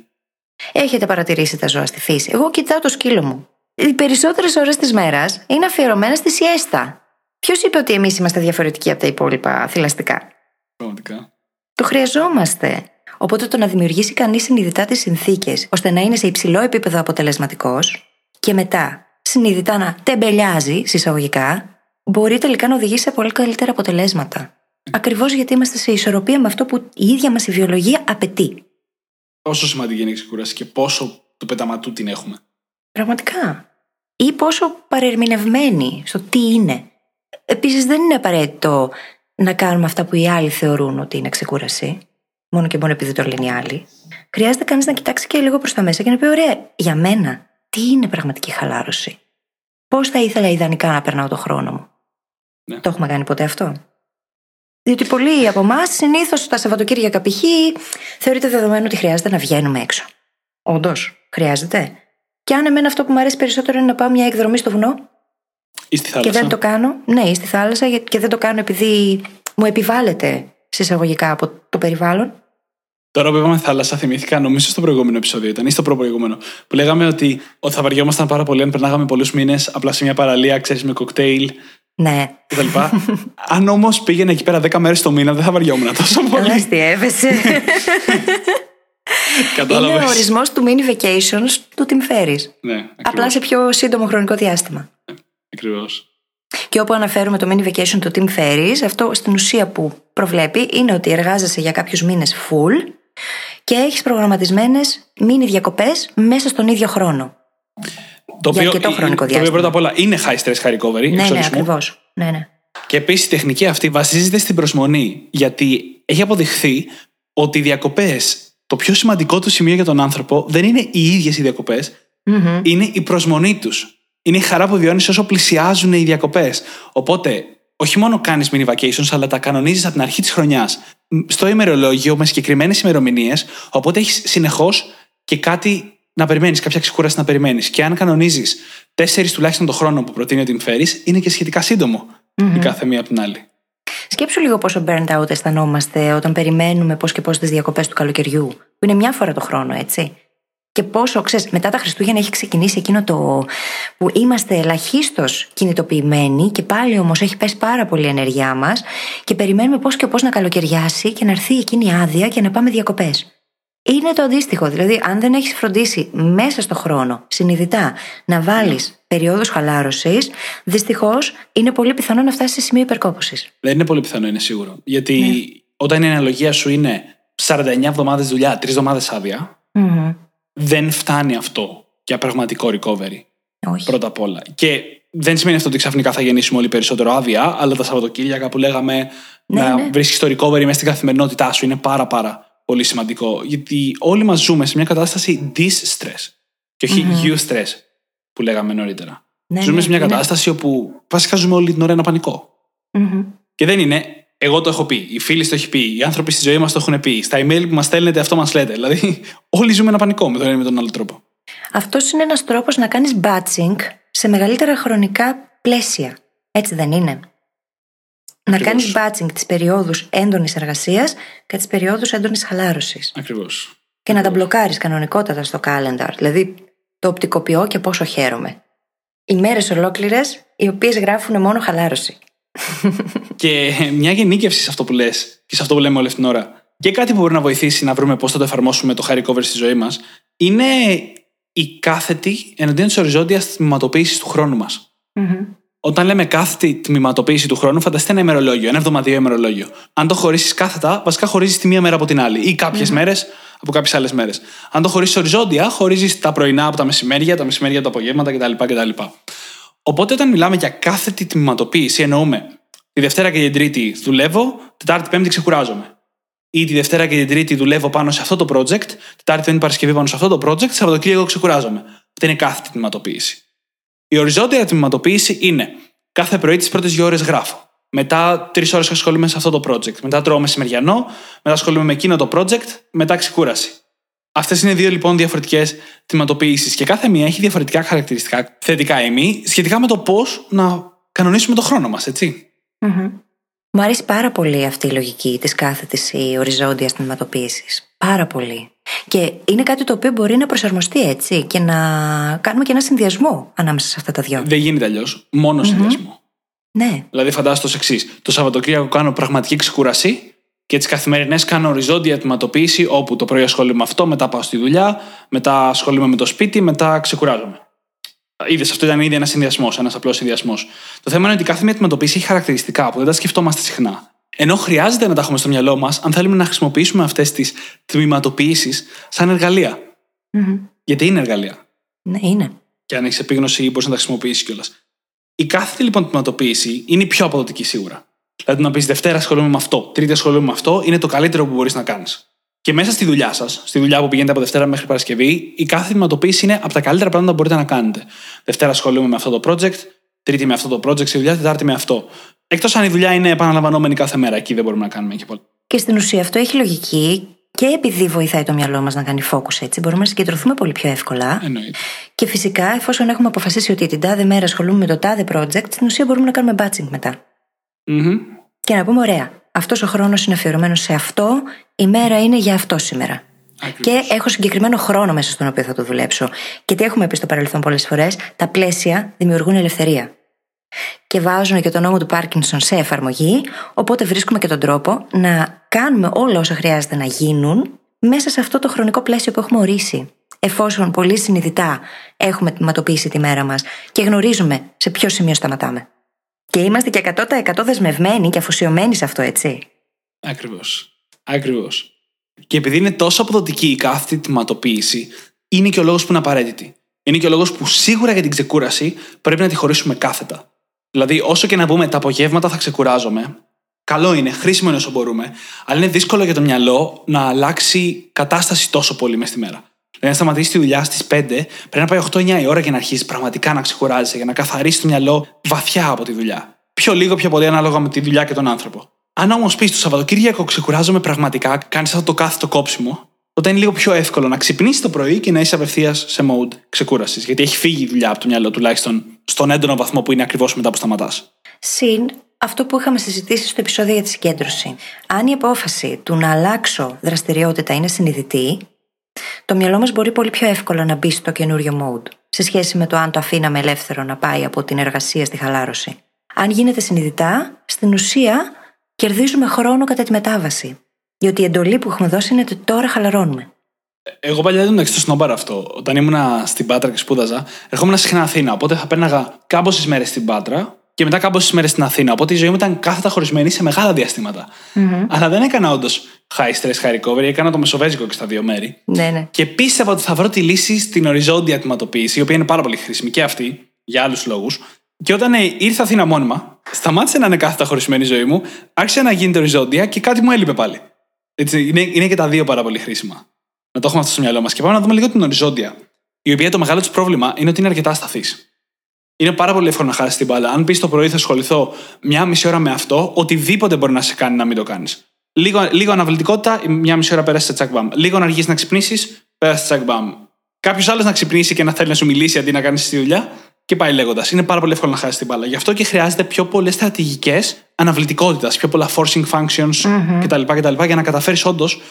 Έχετε παρατηρήσει τα ζώα στη φύση. Εγώ κοιτάω το σκύλο μου. Οι περισσότερες ώρες της μέρας είναι αφιερωμένε στη σιέστα. Ποιος είπε ότι εμείς είμαστε διαφορετικοί από τα υπόλοιπα θηλαστικά; Πραγματικά. Το χρειαζόμαστε. Οπότε το να δημιουργήσει κανείς συνειδητά τις συνθήκες ώστε να είναι σε υψηλό επίπεδο αποτελεσματικός και μετά συνειδητά να τεμπελιάζει, συσσαγωγικά, μπορεί τελικά να οδηγήσει σε πολύ καλύτερα αποτελέσματα. Ακριβώς γιατί είμαστε σε ισορροπία με αυτό που η ίδια μας η βιολογία απαιτεί. Πόσο σημαντική είναι η ξεκούραση και πόσο του πεταματού την έχουμε. Πραγματικά. Ή πόσο παρερμηνευμένη στο τι είναι. Επίσης, δεν είναι απαραίτητο να κάνουμε αυτά που οι άλλοι θεωρούν ότι είναι ξεκούραση. Μόνο και μόνο επειδή το λένε οι άλλοι. Χρειάζεται κανείς να κοιτάξει και λίγο προς τα μέσα και να πει: Ωραία, για μένα, τι είναι πραγματική χαλάρωση; Πώς θα ήθελα ιδανικά να περνάω το χρόνο μου; Ναι. Το έχουμε κάνει ποτέ αυτό; Διότι πολλοί από εμάς συνήθως τα Σαββατοκύριακα π.χ. θεωρείται δεδομένο ότι χρειάζεται να βγαίνουμε έξω. Όντως, χρειάζεται. Και αν εμένα αυτό που μου αρέσει περισσότερο είναι να πάω μια εκδρομή στο βουνό Ή στη και θάλασσα. δεν το κάνω, ναι, ή στη θάλασσα γιατί- και δεν το κάνω επειδή μου επιβάλλεται συσσαγωγικά από το περιβάλλον. Τώρα που είπαμε θάλασσα, θυμήθηκα νομίζω στο προηγούμενο επεισόδιο ήταν ή στο προπροηγούμενο. Που λέγαμε ότι, ότι θα βαριόμασταν πάρα πολύ αν περνάγαμε πολλούς μήνες απλά σε μια παραλία, ξέρεις, με κοκτέιλ Ναι. κτλ. αν όμως πήγαινε εκεί πέρα 10 μέρες το μήνα, δεν θα βαριόμουν τόσο Δεν πολύ. αστείευεσαι. Είναι ο Κατάλαβε. ορισμός του mini vacations του τι φέρει. Ναι, Απλά σε πιο σύντομο χρονικό διάστημα. Ακριβώς. Και όπου αναφέρουμε το mini vacation του Tim Ferriss, αυτό στην ουσία που προβλέπει είναι ότι εργάζεσαι για κάποιους μήνες full και έχεις προγραμματισμένες mini διακοπές μέσα στον ίδιο χρόνο. Το Για αρκετό χρονικό το οποίο διάστημα. πρώτα απ' όλα είναι high stress, high recovery. Ναι, ναι, εξορισμού. ακριβώς. Ναι, ναι. Και επίσης η τεχνική αυτή βασίζεται στην προσμονή. Γιατί έχει αποδειχθεί ότι οι διακοπές, το πιο σημαντικό του σημείο για τον άνθρωπο δεν είναι οι ίδιες οι διακοπές, Μμμ. είναι η προσμονή τους. Είναι η χαρά που βιώνεις όσο πλησιάζουν οι διακοπές. Οπότε, όχι μόνο κάνεις mini vacations, αλλά τα κανονίζεις από την αρχή της χρονιάς στο ημερολόγιο με συγκεκριμένες ημερομηνίες. Οπότε έχεις συνεχώς και κάτι να περιμένεις, κάποια ξεκούραση να περιμένεις. Και αν κανονίζεις τέσσερις τουλάχιστον το χρόνο που προτείνει ότι φέρεις, είναι και σχετικά σύντομο η κάθε μία από την άλλη. Σκέψου λίγο πόσο burnt out αισθανόμαστε όταν περιμένουμε πώς και πώς τις διακοπές του καλοκαιριού, που είναι μια φορά το χρόνο, έτσι. Και πόσο, ξέρεις, μετά τα Χριστούγεννα έχει ξεκινήσει εκείνο το που είμαστε ελαχίστως κινητοποιημένοι και πάλι όμως έχει πέσει πάρα πολύ η ενέργειά μας και περιμένουμε πώς και πώς να καλοκαιριάσει και να έρθει εκείνη η άδεια και να πάμε διακοπές. Είναι το αντίστοιχο. Δηλαδή, αν δεν έχεις φροντίσει μέσα στο χρόνο συνειδητά να βάλεις περιόδου χαλάρωσης, δυστυχώς είναι πολύ πιθανό να φτάσεις σε σημείο υπερκόπωσης. Δεν είναι πολύ πιθανό, είναι σίγουρο. Γιατί Ναι. όταν η αναλογία σου είναι 49 εβδομάδες δουλειά, 3 εβδομάδες άδεια, Μμμ. Δεν φτάνει αυτό για πραγματικό recovery. Όχι. Πρώτα απ' όλα. Και δεν σημαίνει αυτό ότι ξαφνικά θα γεννήσουμε όλοι περισσότερο άδεια, αλλά τα Σαββατοκύριακα που λέγαμε Ναι, να ναι. βρίσκεις το recovery μέσα στην καθημερινότητά σου είναι πάρα πάρα πολύ σημαντικό. Γιατί όλοι μας ζούμε σε μια κατάσταση dis-stress και όχι you-stress που λέγαμε νωρίτερα. Ναι, ζούμε ναι, σε μια ναι. κατάσταση όπου βασικά ζούμε όλη την ώρα ένα πανικό. Μμμ. Και δεν είναι, εγώ το έχω πει, οι φίλοι το έχει πει, οι άνθρωποι στη ζωή μας το έχουν πει, στα email που μας στέλνετε αυτό μας λέτε. Δηλαδή, (laughs) όλοι ζούμε ένα πανικό με τον ένα ή με τον άλλο τρόπο. Αυτός είναι ένας τρόπος να κάνεις batching σε μεγαλύτερα χρονικά πλαίσια. Έτσι δεν είναι; Να Ακριβώς. κάνεις batching τις περιόδους έντονης εργασίας και τις περιόδους έντονης χαλάρωσης. Ακριβώς. Και να τα μπλοκάρεις κανονικότατα στο calendar. Δηλαδή, το οπτικοποιώ και πόσο χαίρομαι. Ημέρε ολόκληρες, οι οποίες γράφουν μόνο χαλάρωση. Και μια γενίκευση σε αυτό που λες και σε αυτό που λέμε όλη την ώρα. Και κάτι που μπορεί να βοηθήσει να βρούμε πώς θα το εφαρμόσουμε το high recovery στη ζωή μας, είναι η κάθετη εναντίον της οριζόντιας τμηματοποίησης του χρόνου μας. Όταν λέμε κάθετη τμηματοποίηση του χρόνου, φανταστείτε ένα ημερολόγιο, ένα εβδομαδιαίο ημερολόγιο. Αν το χωρίσεις κάθετα, βασικά χωρίζεις τη μία μέρα από την άλλη ή κάποιες μέρες από κάποιες άλλες μέρες. Αν το χωρίσεις οριζόντια, χωρίζεις τα πρωινά από τα μεσημέρια, τα μεσημέρια από τα απογεύματα κτλ. κτλ. Οπότε όταν μιλάμε για κάθετη τμηματοποίηση, εννοούμε τη Δευτέρα και την Τρίτη δουλεύω, Τετάρτη Πέμπτη ξεκουράζομαι. Ή τη Δευτέρα και την Τρίτη δουλεύω πάνω σε αυτό το project, Τετάρτη Πέμπτη Παρασκευή πάνω σε αυτό το project, Σαββατοκύριακο ξεκουράζομαι. Αυτή είναι κάθετη τμηματοποίηση. Η οριζόντια τμηματοποίηση είναι κάθε πρωί τις πρώτες δύο ώρες γράφω. Μετά τρεις ώρες ασχολούμαι σε αυτό το project. Μετά τρώω μεσημεριανό, μετά ασχολούμαι με εκείνο το project, μετά ξεκούραση. Αυτές είναι δύο λοιπόν διαφορετικές τμηματοποιήσει και κάθε μία έχει διαφορετικά χαρακτηριστικά, θετικά ή μη, σχετικά με το πώς να κανονίσουμε το χρόνο μας, έτσι. Μμμ. Μου αρέσει πάρα πολύ αυτή η λογική της κάθετης ή οριζόντιας τμηματοποίηση. Πάρα πολύ. Και είναι κάτι το οποίο μπορεί να προσαρμοστεί έτσι και να κάνουμε και ένα συνδυασμό ανάμεσα σε αυτά τα δυο. Δεν γίνεται αλλιώς. Μόνο συνδυασμό. Ναι. Δηλαδή, φαντάζομαι το εξής. Το Σαββατοκύριακο κάνω πραγματική ξεκούραση και τις καθημερινές κάνω οριζόντια τμηματοποίηση, όπου το πρωί ασχολούμαι με αυτό, μετά πάω στη δουλειά, μετά ασχολούμαι με το σπίτι, μετά ξεκουράζομαι. Είδες, αυτό ήταν ήδη ένας συνδυασμός, ένας απλός συνδυασμός. Το θέμα είναι ότι κάθε μία τμηματοποίηση έχει χαρακτηριστικά που δεν τα σκεφτόμαστε συχνά. Ενώ χρειάζεται να τα έχουμε στο μυαλό μας αν θέλουμε να χρησιμοποιήσουμε αυτές τις τμηματοποιήσει σαν εργαλεία. Μμμ. Γιατί είναι εργαλεία. Ναι, είναι. Και αν έχεις επίγνωση, μπορείς να τα χρησιμοποιήσεις κιόλας. Η κάθετη λοιπόν τμηματοποίηση είναι η πιο αποδοτική σίγουρα. Δηλαδή να πεις Δευτέρα ασχολούμαι με αυτό, Τρίτη ασχολούμαι με αυτό, είναι το καλύτερο που μπορείς να κάνεις. Και μέσα στη δουλειά σας, στη δουλειά που πηγαίνετε από Δευτέρα μέχρι Παρασκευή, η κάθε τμηματοποίηση είναι από τα καλύτερα πράγματα που μπορείτε να κάνετε. Δευτέρα ασχολούμαι με αυτό το project, Τρίτη με αυτό το project, στη δουλειά, Τετάρτη με αυτό. Εκτός αν η δουλειά είναι επαναλαμβανόμενη κάθε μέρα, εκεί δεν μπορούμε να κάνουμε και πολύ. Και στην ουσία αυτό έχει λογική και επειδή βοηθάει το μυαλό μας να κάνει focus έτσι, μπορούμε να συγκεντρωθούμε πολύ πιο εύκολα. Εννοείται. Και φυσικά, εφόσον έχουμε αποφασίσει ότι την τάδε μέρα ασχολούμαι με το τάδε project, στην ουσία μπορούμε να κάνουμε batching μετά. Μμμ. Και να πούμε, ωραία, αυτός ο χρόνος είναι αφιερωμένος σε αυτό, η μέρα είναι για αυτό σήμερα. Ακριβώς. Και έχω συγκεκριμένο χρόνο μέσα στον οποίο θα το δουλέψω. Και τι έχουμε πει στο παρελθόν πολλές φορές, τα πλαίσια δημιουργούν ελευθερία. Και βάζουν και τον νόμο του Πάρκινσον σε εφαρμογή, οπότε βρίσκουμε και τον τρόπο να κάνουμε όλα όσα χρειάζεται να γίνουν μέσα σε αυτό το χρονικό πλαίσιο που έχουμε ορίσει. Εφόσον πολύ συνειδητά έχουμε τμηματοποιήσει τη μέρα μας και γνωρίζουμε σε ποιο σημείο σταματάμε. Και είμαστε και 100% δεσμευμένοι και αφοσιωμένοι σε αυτό, έτσι. Ακριβώς. Ακριβώς. Και επειδή είναι τόσο αποδοτική η κάθετη τμηματοποίηση, είναι και ο λόγος που είναι απαραίτητη. Είναι και ο λόγος που σίγουρα για την ξεκούραση πρέπει να τη χωρίσουμε κάθετα. Δηλαδή, όσο και να πούμε τα απογεύματα θα ξεκουράζομαι, καλό είναι, χρήσιμο είναι όσο μπορούμε, αλλά είναι δύσκολο για το μυαλό να αλλάξει κατάσταση τόσο πολύ μες στη μέρα. Δηλαδή, να σταματήσει τη δουλειά στις 5, πρέπει να πάει 8-9 η ώρα για να αρχίσει πραγματικά να ξεκουράζεσαι, για να καθαρίσει το μυαλό βαθιά από τη δουλειά. Πιο λίγο, πιο πολύ ανάλογα με τη δουλειά και τον άνθρωπο. Αν όμως πεις το Σαββατοκύριακο ξεκουράζομαι πραγματικά, κάνεις αυτό το κάθετο κόψιμο, τότε είναι λίγο πιο εύκολο να ξυπνήσεις το πρωί και να είσαι απευθείας σε mode ξεκούρασης. Γιατί έχει φύγει η δουλειά από το μυαλό, τουλάχιστον στον έντονο βαθμό που είναι ακριβώς μετά που σταματάς. Συν αυτό που είχαμε συζητήσει στο επεισόδιο για τη συγκέντρωση. Αν η απόφαση του να αλλάξω δραστηριότητα είναι συνειδητή, το μυαλό μας μπορεί πολύ πιο εύκολα να μπει στο καινούριο mode, σε σχέση με το αν το αφήναμε ελεύθερο να πάει από την εργασία στη χαλάρωση. Αν γίνεται συνειδητά, στην ουσία κερδίζουμε χρόνο κατά τη μετάβαση. Διότι η εντολή που έχουμε δώσει είναι ότι τώρα χαλαρώνουμε. Εγώ παλιά δεν το σνόμπαρα αυτό. Όταν ήμουν στην Πάτρα και σπούδαζα, ερχόμουν συχνά Αθήνα. Οπότε θα πέρναγα κάμποσες μέρες στην Πάτρα και μετά κάμποσε μέρε στην Αθήνα. Οπότε η ζωή μου ήταν κάθετα χωρισμένη σε μεγάλα διαστήματα. Mm-hmm. Αλλά δεν έκανα όντως high stress, high recovery, έκανα το μεσοβέζικο και στα δύο μέρη. Ναι, ναι. Και πίστευα ότι θα βρω τη λύση στην οριζόντια ατηματοποίηση, η οποία είναι πάρα πολύ χρήσιμη και αυτή, για άλλους λόγους. Και όταν ε, ήρθα Αθήνα μόνιμα, σταμάτησε να είναι κάθετα χωρισμένη η ζωή μου, άρχισε να γίνεται οριζόντια και κάτι μου έλειπε πάλι. Έτσι, είναι, είναι και τα δύο πάρα πολύ χρήσιμα. Να το έχουμε αυτό στο μυαλό μας. Και πάμε να δούμε λίγο την οριζόντια, η οποία το μεγάλο της πρόβλημα είναι ότι είναι αρκετά ασταθής. Είναι πάρα πολύ εύκολο να χάσεις την μπάλα. Αν πεις το πρωί θα ασχοληθώ μια μισή ώρα με αυτό, οτιδήποτε μπορεί να σε κάνει να μην το κάνεις. Λίγο, λίγο αναβλητικότητα, μια μισή ώρα πέρασε σε τσακ μπαμ. Λίγο να αργήσει να ξυπνήσεις, πέρασε τσακ μπαμ. Κάποιος άλλος να ξυπνήσει και να θέλει να σου μιλήσει αντί να κάνεις τη δουλειά και πάει λέγοντας. Είναι πάρα πολύ εύκολο να χάσεις την μπάλα. Γι' αυτό και χρειάζεται πιο πολλές στρατηγικές αναβλητικότητας, πιο πολλά forcing functions mm-hmm. κτλ, κτλ. για να καταφέρεις όντως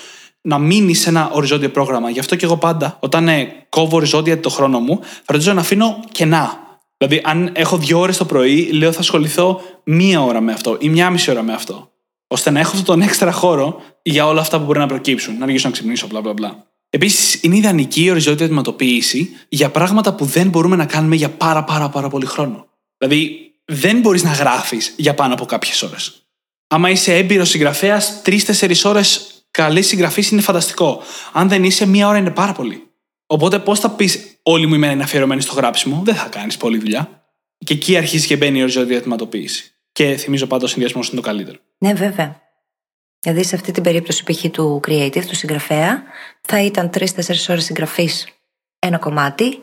να μείνεις σε ένα οριζόντιο πρόγραμμα. Γι' αυτό και εγώ πάντα, όταν ε, κόβω οριζόντια το χρόνο μου, φροντίζω να αφήνω κενά. Δηλαδή, αν έχω δύο ώρες το πρωί, λέω θα ασχοληθώ μία ώρα με αυτό ή μία μισή ώρα με αυτό. ώστε να έχω αυτόν τον έξτρα χώρο για όλα αυτά που μπορεί να προκύψουν. Να αργήσω να ξυπνήσω, μπλα μπλα μπλα. Επίσης, είναι ιδανική η οριζόντια αντιμετωπίση για πράγματα που δεν μπορούμε να κάνουμε για πάρα πάρα πάρα πολύ χρόνο. Δηλαδή, δεν μπορείς να γράφεις για πάνω από κάποιες ώρες. Άμα είσαι έμπειρος συγγραφέας, τρει-τέσσερι ώρες καλής συγγραφής είναι φανταστικό. Αν δεν είσαι, μία ώρα είναι πάρα πολύ. Οπότε, πώς θα πεις όλη μου η μέρα είναι αφιερωμένη στο γράψιμο, δεν θα κάνεις πολλή δουλειά. Και εκεί αρχίζει και μπαίνει η οριζόντια αντιμετωπίση. Και θυμίζω πάντα ο συνδυασμός είναι το καλύτερο. Ναι, βέβαια. Δηλαδή, σε αυτή την περίπτωση π.χ. του creative, του συγγραφέα, θα ήταν τρει-τέσσερι ώρες συγγραφής ένα κομμάτι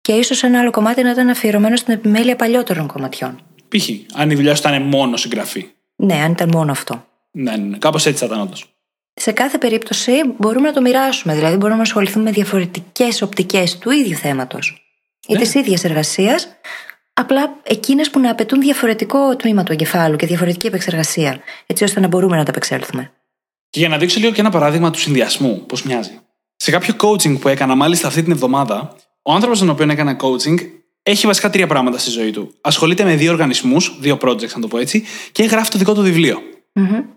και ίσως ένα άλλο κομμάτι να ήταν αφιερωμένο στην επιμέλεια παλιότερων κομματιών. Π.χ. αν η δουλειά σου ήταν μόνο συγγραφή. Ναι, αν ήταν μόνο αυτό. Ναι, ναι, ναι. κάπως έτσι θα ήταν όντως. Σε κάθε περίπτωση μπορούμε να το μοιράσουμε. Δηλαδή, μπορούμε να ασχοληθούμε με διαφορετικές οπτικές του ίδιου θέματος ή Ναι. της ίδιας εργασίας, απλά εκείνες που να απαιτούν διαφορετικό τμήμα του εγκεφάλου και διαφορετική επεξεργασία, έτσι ώστε να μπορούμε να τα απεξέλθουμε. Και για να δείξω λίγο και ένα παράδειγμα του συνδυασμού, πώς μοιάζει. Σε κάποιο coaching που έκανα, μάλιστα αυτή την εβδομάδα, ο άνθρωπος τον οποίο έκανα coaching έχει βασικά τρία πράγματα στη ζωή του. Ασχολείται με δύο οργανισμούς, δύο projects, να το πω έτσι, και γράφει το δικό του βιβλίο.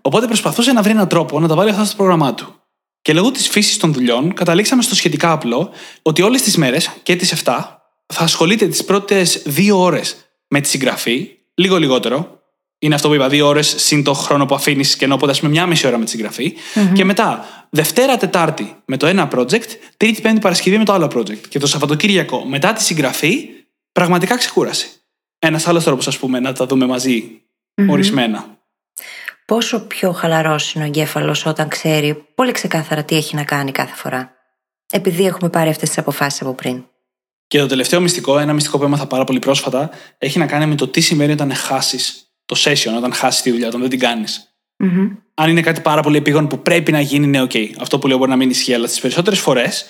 Οπότε προσπαθούσε να βρει έναν τρόπο να τα βάλει αυτά στο πρόγραμμά του. Και λόγω της φύσης των δουλειών, καταλήξαμε στο σχετικά απλό ότι όλες τις μέρες και τις 7 θα ασχολείται τις πρώτες δύο ώρες με τη συγγραφή, λίγο λιγότερο. Είναι αυτό που είπα, δύο ώρες συν το χρόνο που αφήνεις και ενώ οπότε ας πούμε μια μισή ώρα με τη συγγραφη Και μετά Δευτέρα, Τετάρτη με το ένα project, Τρίτη, Πέμπτη, Παρασκευή με το άλλο project. Και το Σαββατοκύριακο μετά τη συγγραφή, πραγματικά ξεκούρασε. Ένας άλλος τρόπος, ας πούμε, να τα δούμε μαζί ορισμένα. Πόσο πιο χαλαρός είναι ο εγκέφαλος όταν ξέρει πολύ ξεκάθαρα τι έχει να κάνει κάθε φορά. Επειδή έχουμε πάρει αυτές τις αποφάσεις από πριν. Και το τελευταίο μυστικό, ένα μυστικό που έμαθα πάρα πολύ πρόσφατα, έχει να κάνει με το τι σημαίνει όταν χάσεις το session, όταν χάσεις τη δουλειά, όταν δεν την κάνεις. Αν είναι κάτι πάρα πολύ επείγον που πρέπει να γίνει, ναι, οκ. Αυτό που λέω μπορεί να μην ισχύει, αλλά τις περισσότερες φορές,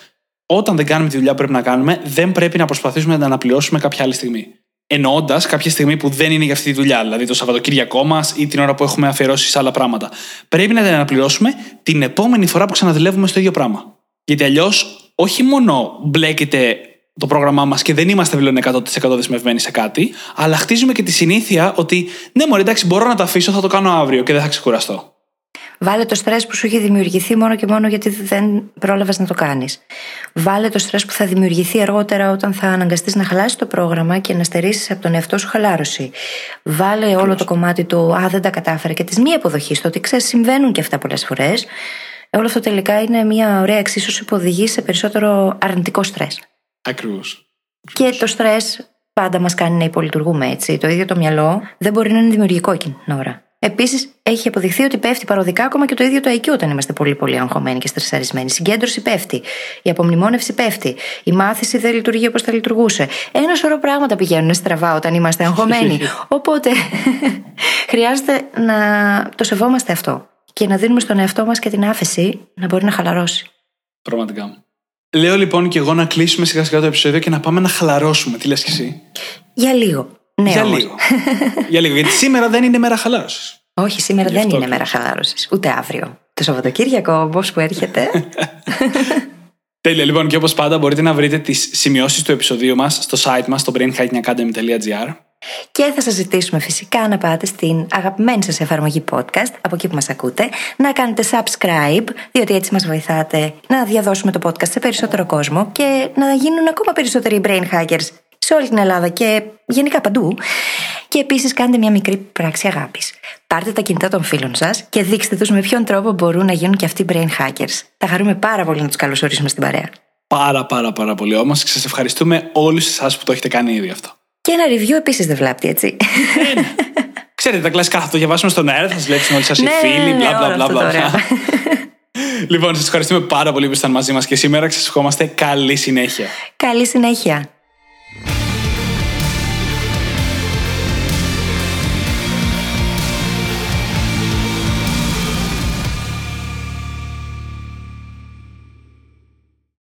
όταν δεν κάνουμε τη δουλειά που πρέπει να κάνουμε, δεν πρέπει να προσπαθήσουμε να την αναπληρώσουμε κάποια άλλη στιγμή. Εννοώντας κάποια στιγμή που δεν είναι για αυτή τη δουλειά, δηλαδή το Σαββατοκύριακό μας ή την ώρα που έχουμε αφιερώσει σε άλλα πράγματα. Πρέπει να την αναπληρώσουμε την επόμενη φορά που ξαναδουλεύουμε στο ίδιο πράγμα. Γιατί αλλιώς, όχι μόνο μπλέκεται το πρόγραμμά μας και δεν είμαστε πλέον 100% δεσμευμένοι σε κάτι, αλλά χτίζουμε και τη συνήθεια ότι ναι, μωρέ, εντάξει, μπορώ να το αφήσω, θα το κάνω αύριο και δεν θα ξεκουραστώ. Βάλε το στρες που σου έχει δημιουργηθεί μόνο και μόνο γιατί δεν πρόλαβες να το κάνεις. Βάλε το στρες που θα δημιουργηθεί αργότερα όταν θα αναγκαστείς να χαλάσεις το πρόγραμμα και να στερήσεις από τον εαυτό σου χαλάρωση. Βάλε όλο το κομμάτι του Α, δεν τα κατάφερα και της μη αποδοχής, το ότι ξέρεις, συμβαίνουν και αυτά πολλές φορές. Όλο αυτό τελικά είναι μια ωραία εξίσωση που οδηγεί σε περισσότερο αρνητικό στρες. Ακριβώς. Και το στρες πάντα μας κάνει να υπολειτουργούμε έτσι. Το ίδιο το μυαλό δεν μπορεί να είναι δημιουργικό εκείνη την ώρα. Επίσης, έχει αποδειχθεί ότι πέφτει παροδικά ακόμα και το ίδιο το IQ όταν είμαστε πολύ πολύ αγχωμένοι και στρεσαρισμένοι. Η συγκέντρωση πέφτει. Η απομνημόνευση πέφτει. Η μάθηση δεν λειτουργεί όπως θα λειτουργούσε. Ένα σωρό πράγματα πηγαίνουν στραβά όταν είμαστε αγχωμένοι. (laughs) Οπότε (laughs) χρειάζεται να το σεβόμαστε αυτό και να δίνουμε στον εαυτό μας και την άφεση να μπορεί να χαλαρώσει. Πραγματικά. Λέω λοιπόν και εγώ να κλείσουμε σιγά σιγά το επεισόδιο και να πάμε να χαλαρώσουμε. Τι λες και εσύ; Για λίγο. Ναι, Για όμως. λίγο. Για λίγο. Γιατί σήμερα δεν είναι μέρα χαλάρωσης. Όχι, σήμερα Γι' δεν αυτό είναι ακριβώς. μέρα χαλάρωσης. Ούτε αύριο. Το Σαββατοκύριακο όμω που έρχεται. (laughs) Τέλεια. Λοιπόν, και όπως πάντα, μπορείτε να βρείτε τις σημειώσεις του επεισοδίου μας στο site μας, στο brainhackingacademy.gr. και θα σας ζητήσουμε φυσικά να πάτε στην αγαπημένη σας εφαρμογή podcast, από εκεί που μας ακούτε, να κάνετε subscribe, διότι έτσι μας βοηθάτε να διαδώσουμε το podcast σε περισσότερο κόσμο και να γίνουν ακόμα περισσότεροι brain hackers σε όλη την Ελλάδα και γενικά παντού. Και επίσης κάντε μια μικρή πράξη αγάπης. Πάρτε τα κινητά των φίλων σας και δείξτε τους με ποιον τρόπο μπορούν να γίνουν και αυτοί brain hackers. Θα χαρούμε πάρα πολύ να τους καλωσορίσουμε στην παρέα. Πάρα πάρα πάρα πολύ όμως και σας ευχαριστούμε όλους εσάς που το έχετε κάνει ήδη αυτό. Και ένα review επίσης δεν βλάπτει, έτσι. Ε, ναι. Ξέρετε, τα κλασικά θα το διαβάσουμε στον αέρα, θα σα λέξουν όλοι σας οι Ναι, φίλοι, ναι, μπλα όλο μπλα αυτό μπλα. το ωραίο. Λοιπόν, σας ευχαριστούμε πάρα πολύ που ήσασταν μαζί μας και σήμερα και σας ευχόμαστε καλή συνέχεια. Καλή συνέχεια. Yeah.